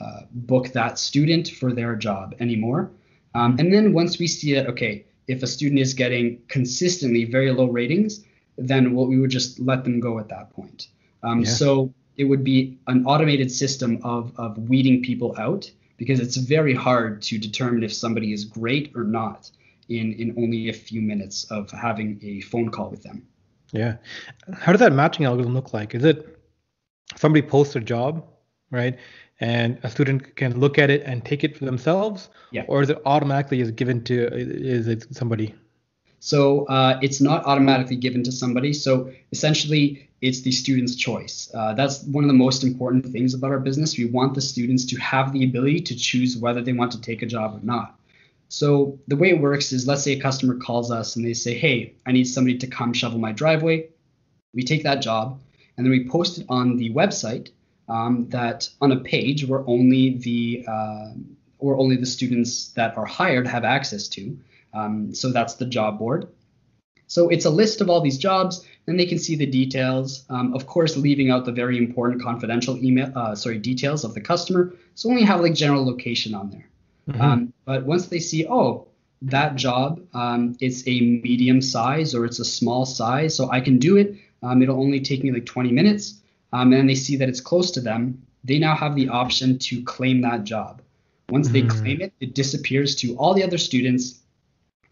uh, book that student for their job anymore. Um, and then once we see that, okay, if a student is getting consistently very low ratings, then we'll, we would just let them go at that point. Um, yeah. So it would be an automated system of, of weeding people out because it's very hard to determine if somebody is great or not in, in only a few minutes of having a phone call with them. Yeah. How does that matching algorithm look like? Is it somebody posts a job, right? And a student can look at it and take it for themselves? Yeah. Or is it automatically is given to is it somebody? So uh, it's not automatically given to somebody. So essentially, it's the student's choice. Uh, that's one of the most important things about our business. We want the students to have the ability to choose whether they want to take a job or not. So the way it works is let's say a customer calls us and they say, hey, I need somebody to come shovel my driveway. We take that job and then we post it on the website um, that on a page where only the uh, or only the students that are hired have access to. Um, so that's the job board. So it's a list of all these jobs, and they can see the details. Um, of course, leaving out the very important confidential email, uh, sorry, details of the customer. So only have like general location on there. Mm-hmm. Um, but once they see, oh, that job, um, it's a medium size or it's a small size, so I can do it. Um, it'll only take me like 20 minutes. Um, and they see that it's close to them. They now have the option to claim that job. Once they mm-hmm. claim it, it disappears to all the other students,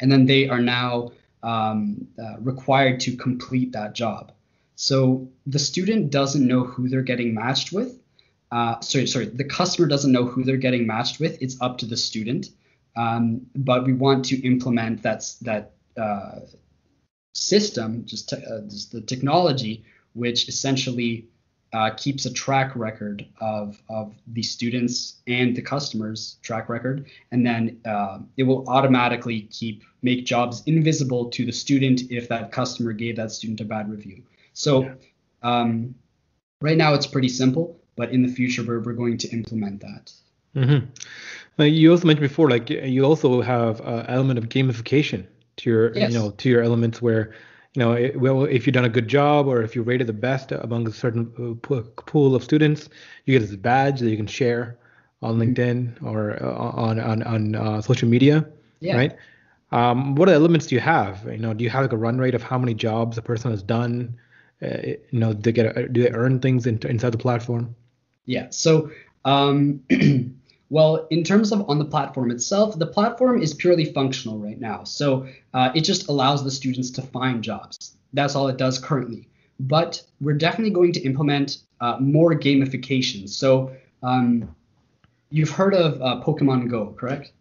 and then they are now um, uh, required to complete that job. So the student doesn't know who they're getting matched with. Uh, sorry, sorry, the customer doesn't know who they're getting matched with. It's up to the student. Um, but we want to implement that that uh, system, just, te- uh, just the technology, which essentially uh, keeps a track record of, of the students and the customers track record and then uh, it will automatically keep make jobs invisible to the student if that customer gave that student a bad review so um, right now it's pretty simple but in the future we're, we're going to implement that mm-hmm. uh, you also mentioned before like you also have an element of gamification to your yes. you know to your elements where you know, it, well, if you've done a good job or if you're rated the best among a certain uh, pool of students, you get this badge that you can share on mm-hmm. LinkedIn or uh, on on on uh, social media, yeah. right? Um, what elements do you have? You know, do you have like a run rate of how many jobs a person has done? Uh, you know, do they get do they earn things in, inside the platform? Yeah. So um, Well, in terms of on the platform itself, the platform is purely functional right now. So uh, it just allows the students to find jobs. That's all it does currently. But we're definitely going to implement uh, more gamification. So um, you've heard of uh, Pokemon Go, correct?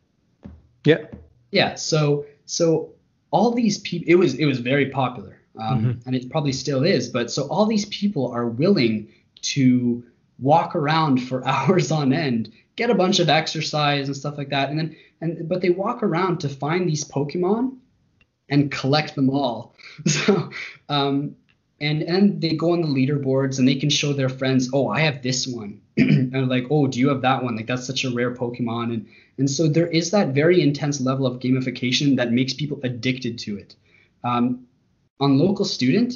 Yeah. Yeah. So so all these people, it was it was very popular, um, mm-hmm. and it probably still is. But so all these people are willing to walk around for hours on end get a bunch of exercise and stuff like that. And then and but they walk around to find these Pokemon and collect them all. So um, and and they go on the leaderboards and they can show their friends, oh, I have this one. and like, oh, do you have that one? Like that's such a rare Pokemon. And and so there is that very intense level of gamification that makes people addicted to it. Um, on local student,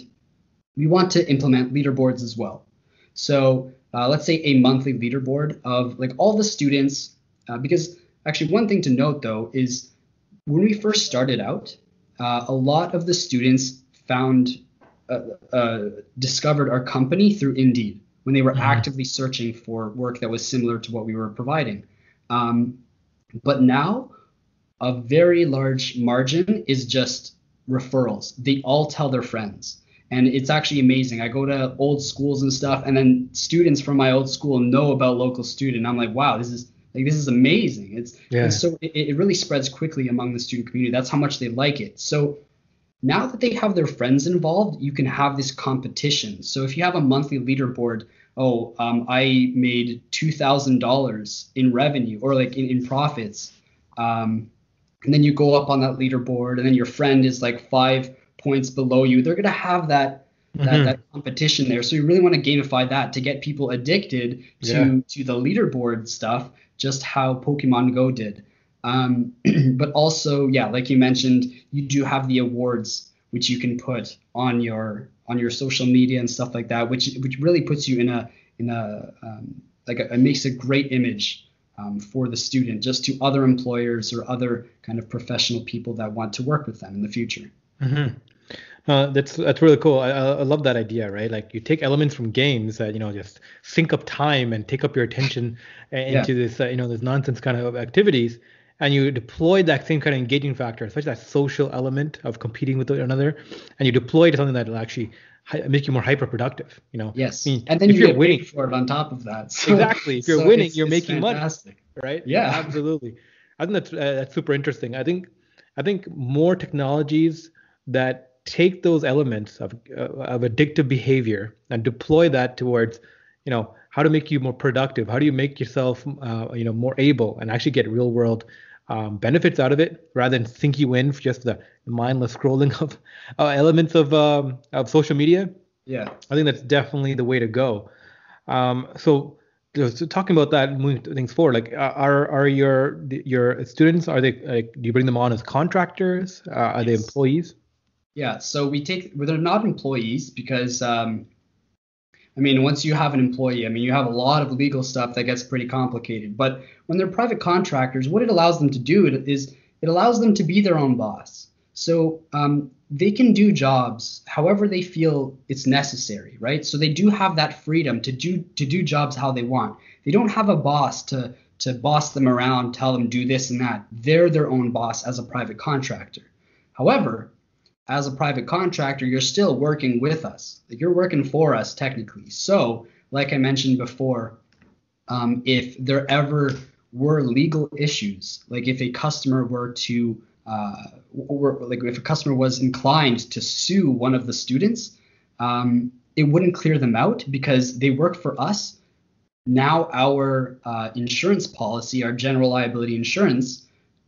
we want to implement leaderboards as well. So uh, let's say a monthly leaderboard of like all the students, uh, because actually one thing to note though is when we first started out, uh, a lot of the students found uh, uh, discovered our company through Indeed when they were mm-hmm. actively searching for work that was similar to what we were providing. Um, but now, a very large margin is just referrals. They all tell their friends and it's actually amazing. I go to old schools and stuff, and then students from my old school know about local student. I'm like, wow, this is like this is amazing. It's yeah. so it, it really spreads quickly among the student community. That's how much they like it. So now that they have their friends involved, you can have this competition. So if you have a monthly leaderboard, oh, um, I made two thousand dollars in revenue or like in, in profits, um, and then you go up on that leaderboard, and then your friend is like five points below you, they're going to have that that, mm-hmm. that competition there. So you really want to gamify that to get people addicted to yeah. to the leaderboard stuff, just how Pokemon Go did. Um, but also, yeah, like you mentioned, you do have the awards which you can put on your on your social media and stuff like that, which which really puts you in a in a um, like a, it makes a great image um, for the student just to other employers or other kind of professional people that want to work with them in the future. Mm-hmm. Uh, that's that's really cool. I, I love that idea, right? Like you take elements from games that you know just sink up time and take up your attention into yeah. this uh, you know this nonsense kind of activities, and you deploy that same kind of engaging factor, especially that social element of competing with another, and you deploy it to something that will actually make you more hyper productive. You know. Yes. I mean, and then if you are winning for it on top of that. So, exactly. If you're so winning, it's, you're it's making fantastic. money. Right. Yeah. Absolutely. I think that's uh, that's super interesting. I think I think more technologies that take those elements of uh, of addictive behavior and deploy that towards, you know, how to make you more productive. How do you make yourself, uh, you know, more able and actually get real world um, benefits out of it rather than sink you in for just the mindless scrolling of uh, elements of um, of social media. Yeah, I think that's definitely the way to go. Um, so, so, talking about that, moving things forward, like are are your your students are they like do you bring them on as contractors? Uh, are yes. they employees? Yeah, so we take they're not employees because um, I mean, once you have an employee, I mean, you have a lot of legal stuff that gets pretty complicated. But when they're private contractors, what it allows them to do is it allows them to be their own boss. So um, they can do jobs however they feel it's necessary, right? So they do have that freedom to do to do jobs how they want. They don't have a boss to to boss them around, tell them do this and that. They're their own boss as a private contractor. However, as a private contractor, you're still working with us. You're working for us technically. So, like I mentioned before, um, if there ever were legal issues, like if a customer were to, uh, were, like if a customer was inclined to sue one of the students, um, it wouldn't clear them out because they work for us. Now our uh, insurance policy, our general liability insurance,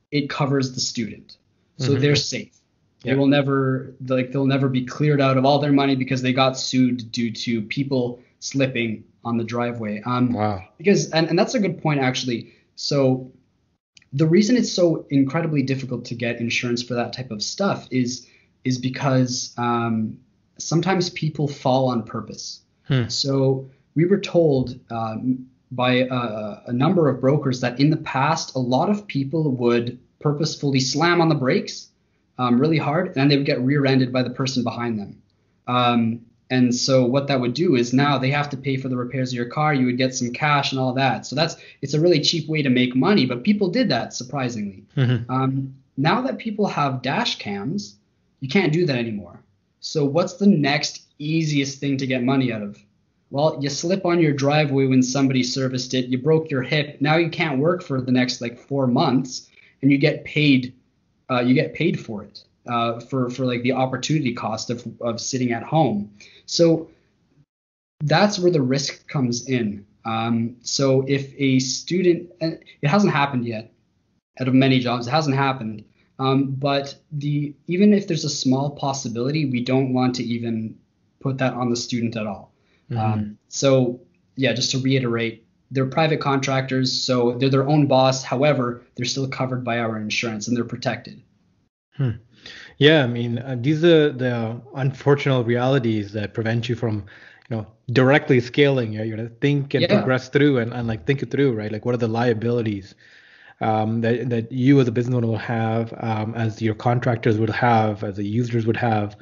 it covers the student, so mm-hmm. they're safe. They will never like they'll never be cleared out of all their money because they got sued due to people slipping on the driveway. Um, wow. Because and, and that's a good point actually. So the reason it's so incredibly difficult to get insurance for that type of stuff is is because um, sometimes people fall on purpose. Hmm. So we were told um, by a number of brokers that in the past a lot of people would purposefully slam on the brakes um, really hard, and then they would get rear-ended by the person behind them. Um, and so what that would do is now they have to pay for the repairs of your car. You would get some cash and all that. So that's it's a really cheap way to make money, but people did that surprisingly. Mm-hmm. Um, now that people have dash cams, you can't do that anymore. So what's the next easiest thing to get money out of? Well, you slip on your driveway when somebody serviced it, you broke your hip, now you can't work for the next like four months, and you get paid uh, you get paid for it uh, for for like the opportunity cost of of sitting at home. So that's where the risk comes in. Um, so if a student, and it hasn't happened yet, out of many jobs, it hasn't happened. Um, but the even if there's a small possibility, we don't want to even put that on the student at all. Mm-hmm. Um, so yeah, just to reiterate, they're private contractors, so they're their own boss. However, they're still covered by our insurance and they're protected. Hmm. Yeah, I mean, uh, these are the unfortunate realities that prevent you from, you know, directly scaling. You're, you're gonna think and yeah. progress through and, and like think it through, right? Like, what are the liabilities um, that that you as a business owner will have, um, as your contractors would have, as the users would have?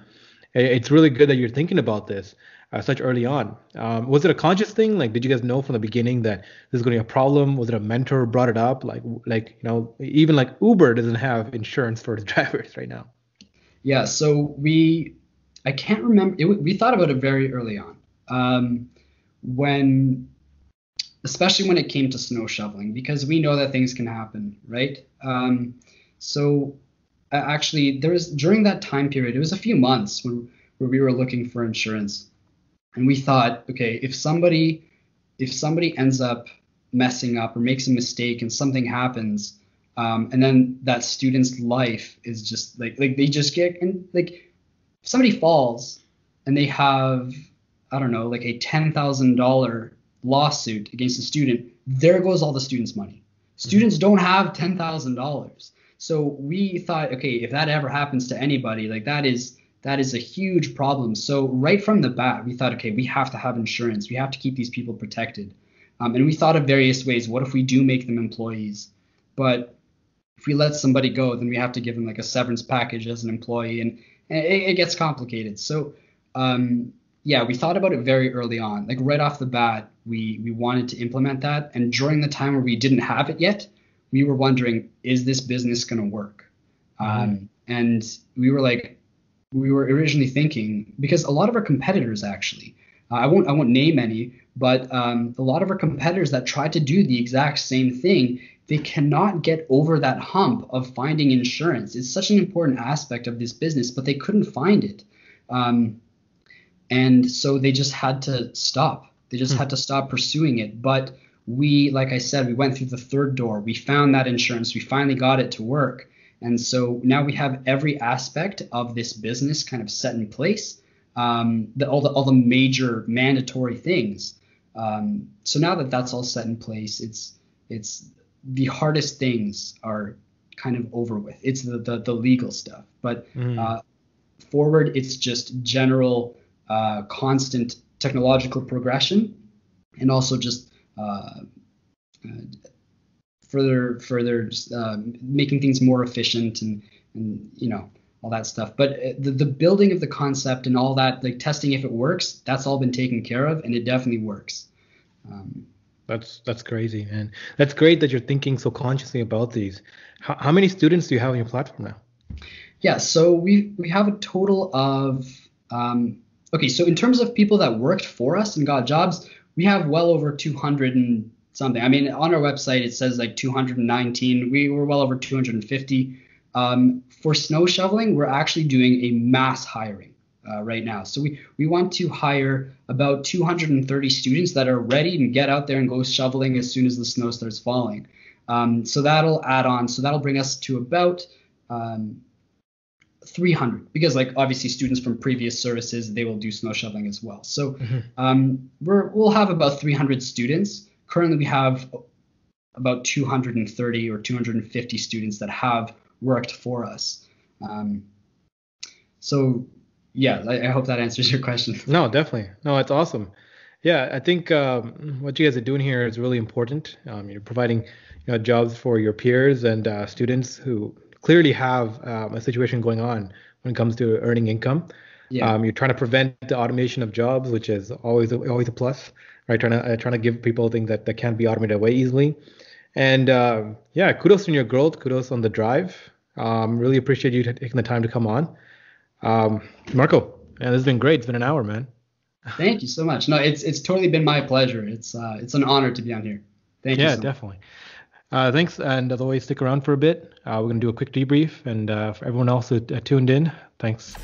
It's really good that you're thinking about this uh, such early on. Um, was it a conscious thing? Like, did you guys know from the beginning that this is going to be a problem? Was it a mentor brought it up? Like, like you know, even like Uber doesn't have insurance for its drivers right now. Yeah. So we, I can't remember. It, we thought about it very early on. Um, when, especially when it came to snow shoveling, because we know that things can happen, right? Um, so actually, there was during that time period, it was a few months when where we were looking for insurance and we thought, okay, if somebody if somebody ends up messing up or makes a mistake and something happens, um, and then that student's life is just like like they just get and like if somebody falls and they have I don't know like a ten thousand dollar lawsuit against a student, there goes all the student's money. Students don't have ten thousand dollars. So we thought, okay, if that ever happens to anybody, like that is that is a huge problem. So right from the bat, we thought, okay, we have to have insurance. We have to keep these people protected. Um, and we thought of various ways. What if we do make them employees? But if we let somebody go, then we have to give them like a severance package as an employee, and, and it, it, gets complicated. So um, yeah, we thought about it very early on. Like right off the bat, we we wanted to implement that. And during the time where we didn't have it yet, we were wondering, is this business going to work? Mm-hmm. Um, and we were like, we were originally thinking because a lot of our competitors actually, uh, I won't I won't name any, but um, a lot of our competitors that tried to do the exact same thing, they cannot get over that hump of finding insurance. It's such an important aspect of this business, but they couldn't find it. Um, and so they just had to stop. They just hmm. had to stop pursuing it. But we, like I said, we went through the third door. We found that insurance. We finally got it to work. And so now we have every aspect of this business kind of set in place, um, the, all the all the major mandatory things. Um, so now that that's all set in place, it's it's the hardest things are kind of over with. It's the the, the legal stuff, but mm. uh, forward, it's just general uh, constant technological progression and also just uh, uh further further uh, making things more efficient and and you know all that stuff. But uh, the, the building of the concept and all that like testing if it works that's all been taken care of and it definitely works. Um, that's that's crazy and that's great that you're thinking so consciously about these. How, how many students do you have on your platform now? Yeah so we we have a total of um, okay, so in terms of people that worked for us and got jobs, we have well over 200 and something. I mean, on our website it says like 219. We were well over 250. Um, for snow shoveling, we're actually doing a mass hiring uh, right now. So we we want to hire about 230 students that are ready to get out there and go shoveling as soon as the snow starts falling. Um, so that'll add on. So that'll bring us to about um, 300 because like obviously students from previous services they will do snow shoveling as well so mm-hmm. um, we're, we'll have about 300 students currently we have about 230 or 250 students that have worked for us. Um, so yeah I, I, hope that answers your question. No definitely. No it's awesome. Yeah i think um, what you guys are doing here is really important. Um, you're providing you know, jobs for your peers and uh, students who clearly have um, a situation going on when it comes to earning income. Yeah. Um, you're trying to prevent the automation of jobs, which is always always a plus, right? Trying to uh, trying to give people things that, that can't be automated away easily. And uh, yeah, kudos on your growth, kudos on the drive. Um, really appreciate you t- taking the time to come on. Um, Marco, yeah, this has been great. It's been an hour, man. Thank you so much. No, it's it's totally been my pleasure. It's uh, it's an honor to be on here. Thank yeah, you. Yeah, so definitely. Uh, thanks, and as always, stick around for a bit. Uh, we're going to do a quick debrief, and uh, for everyone else who uh, tuned in, thanks.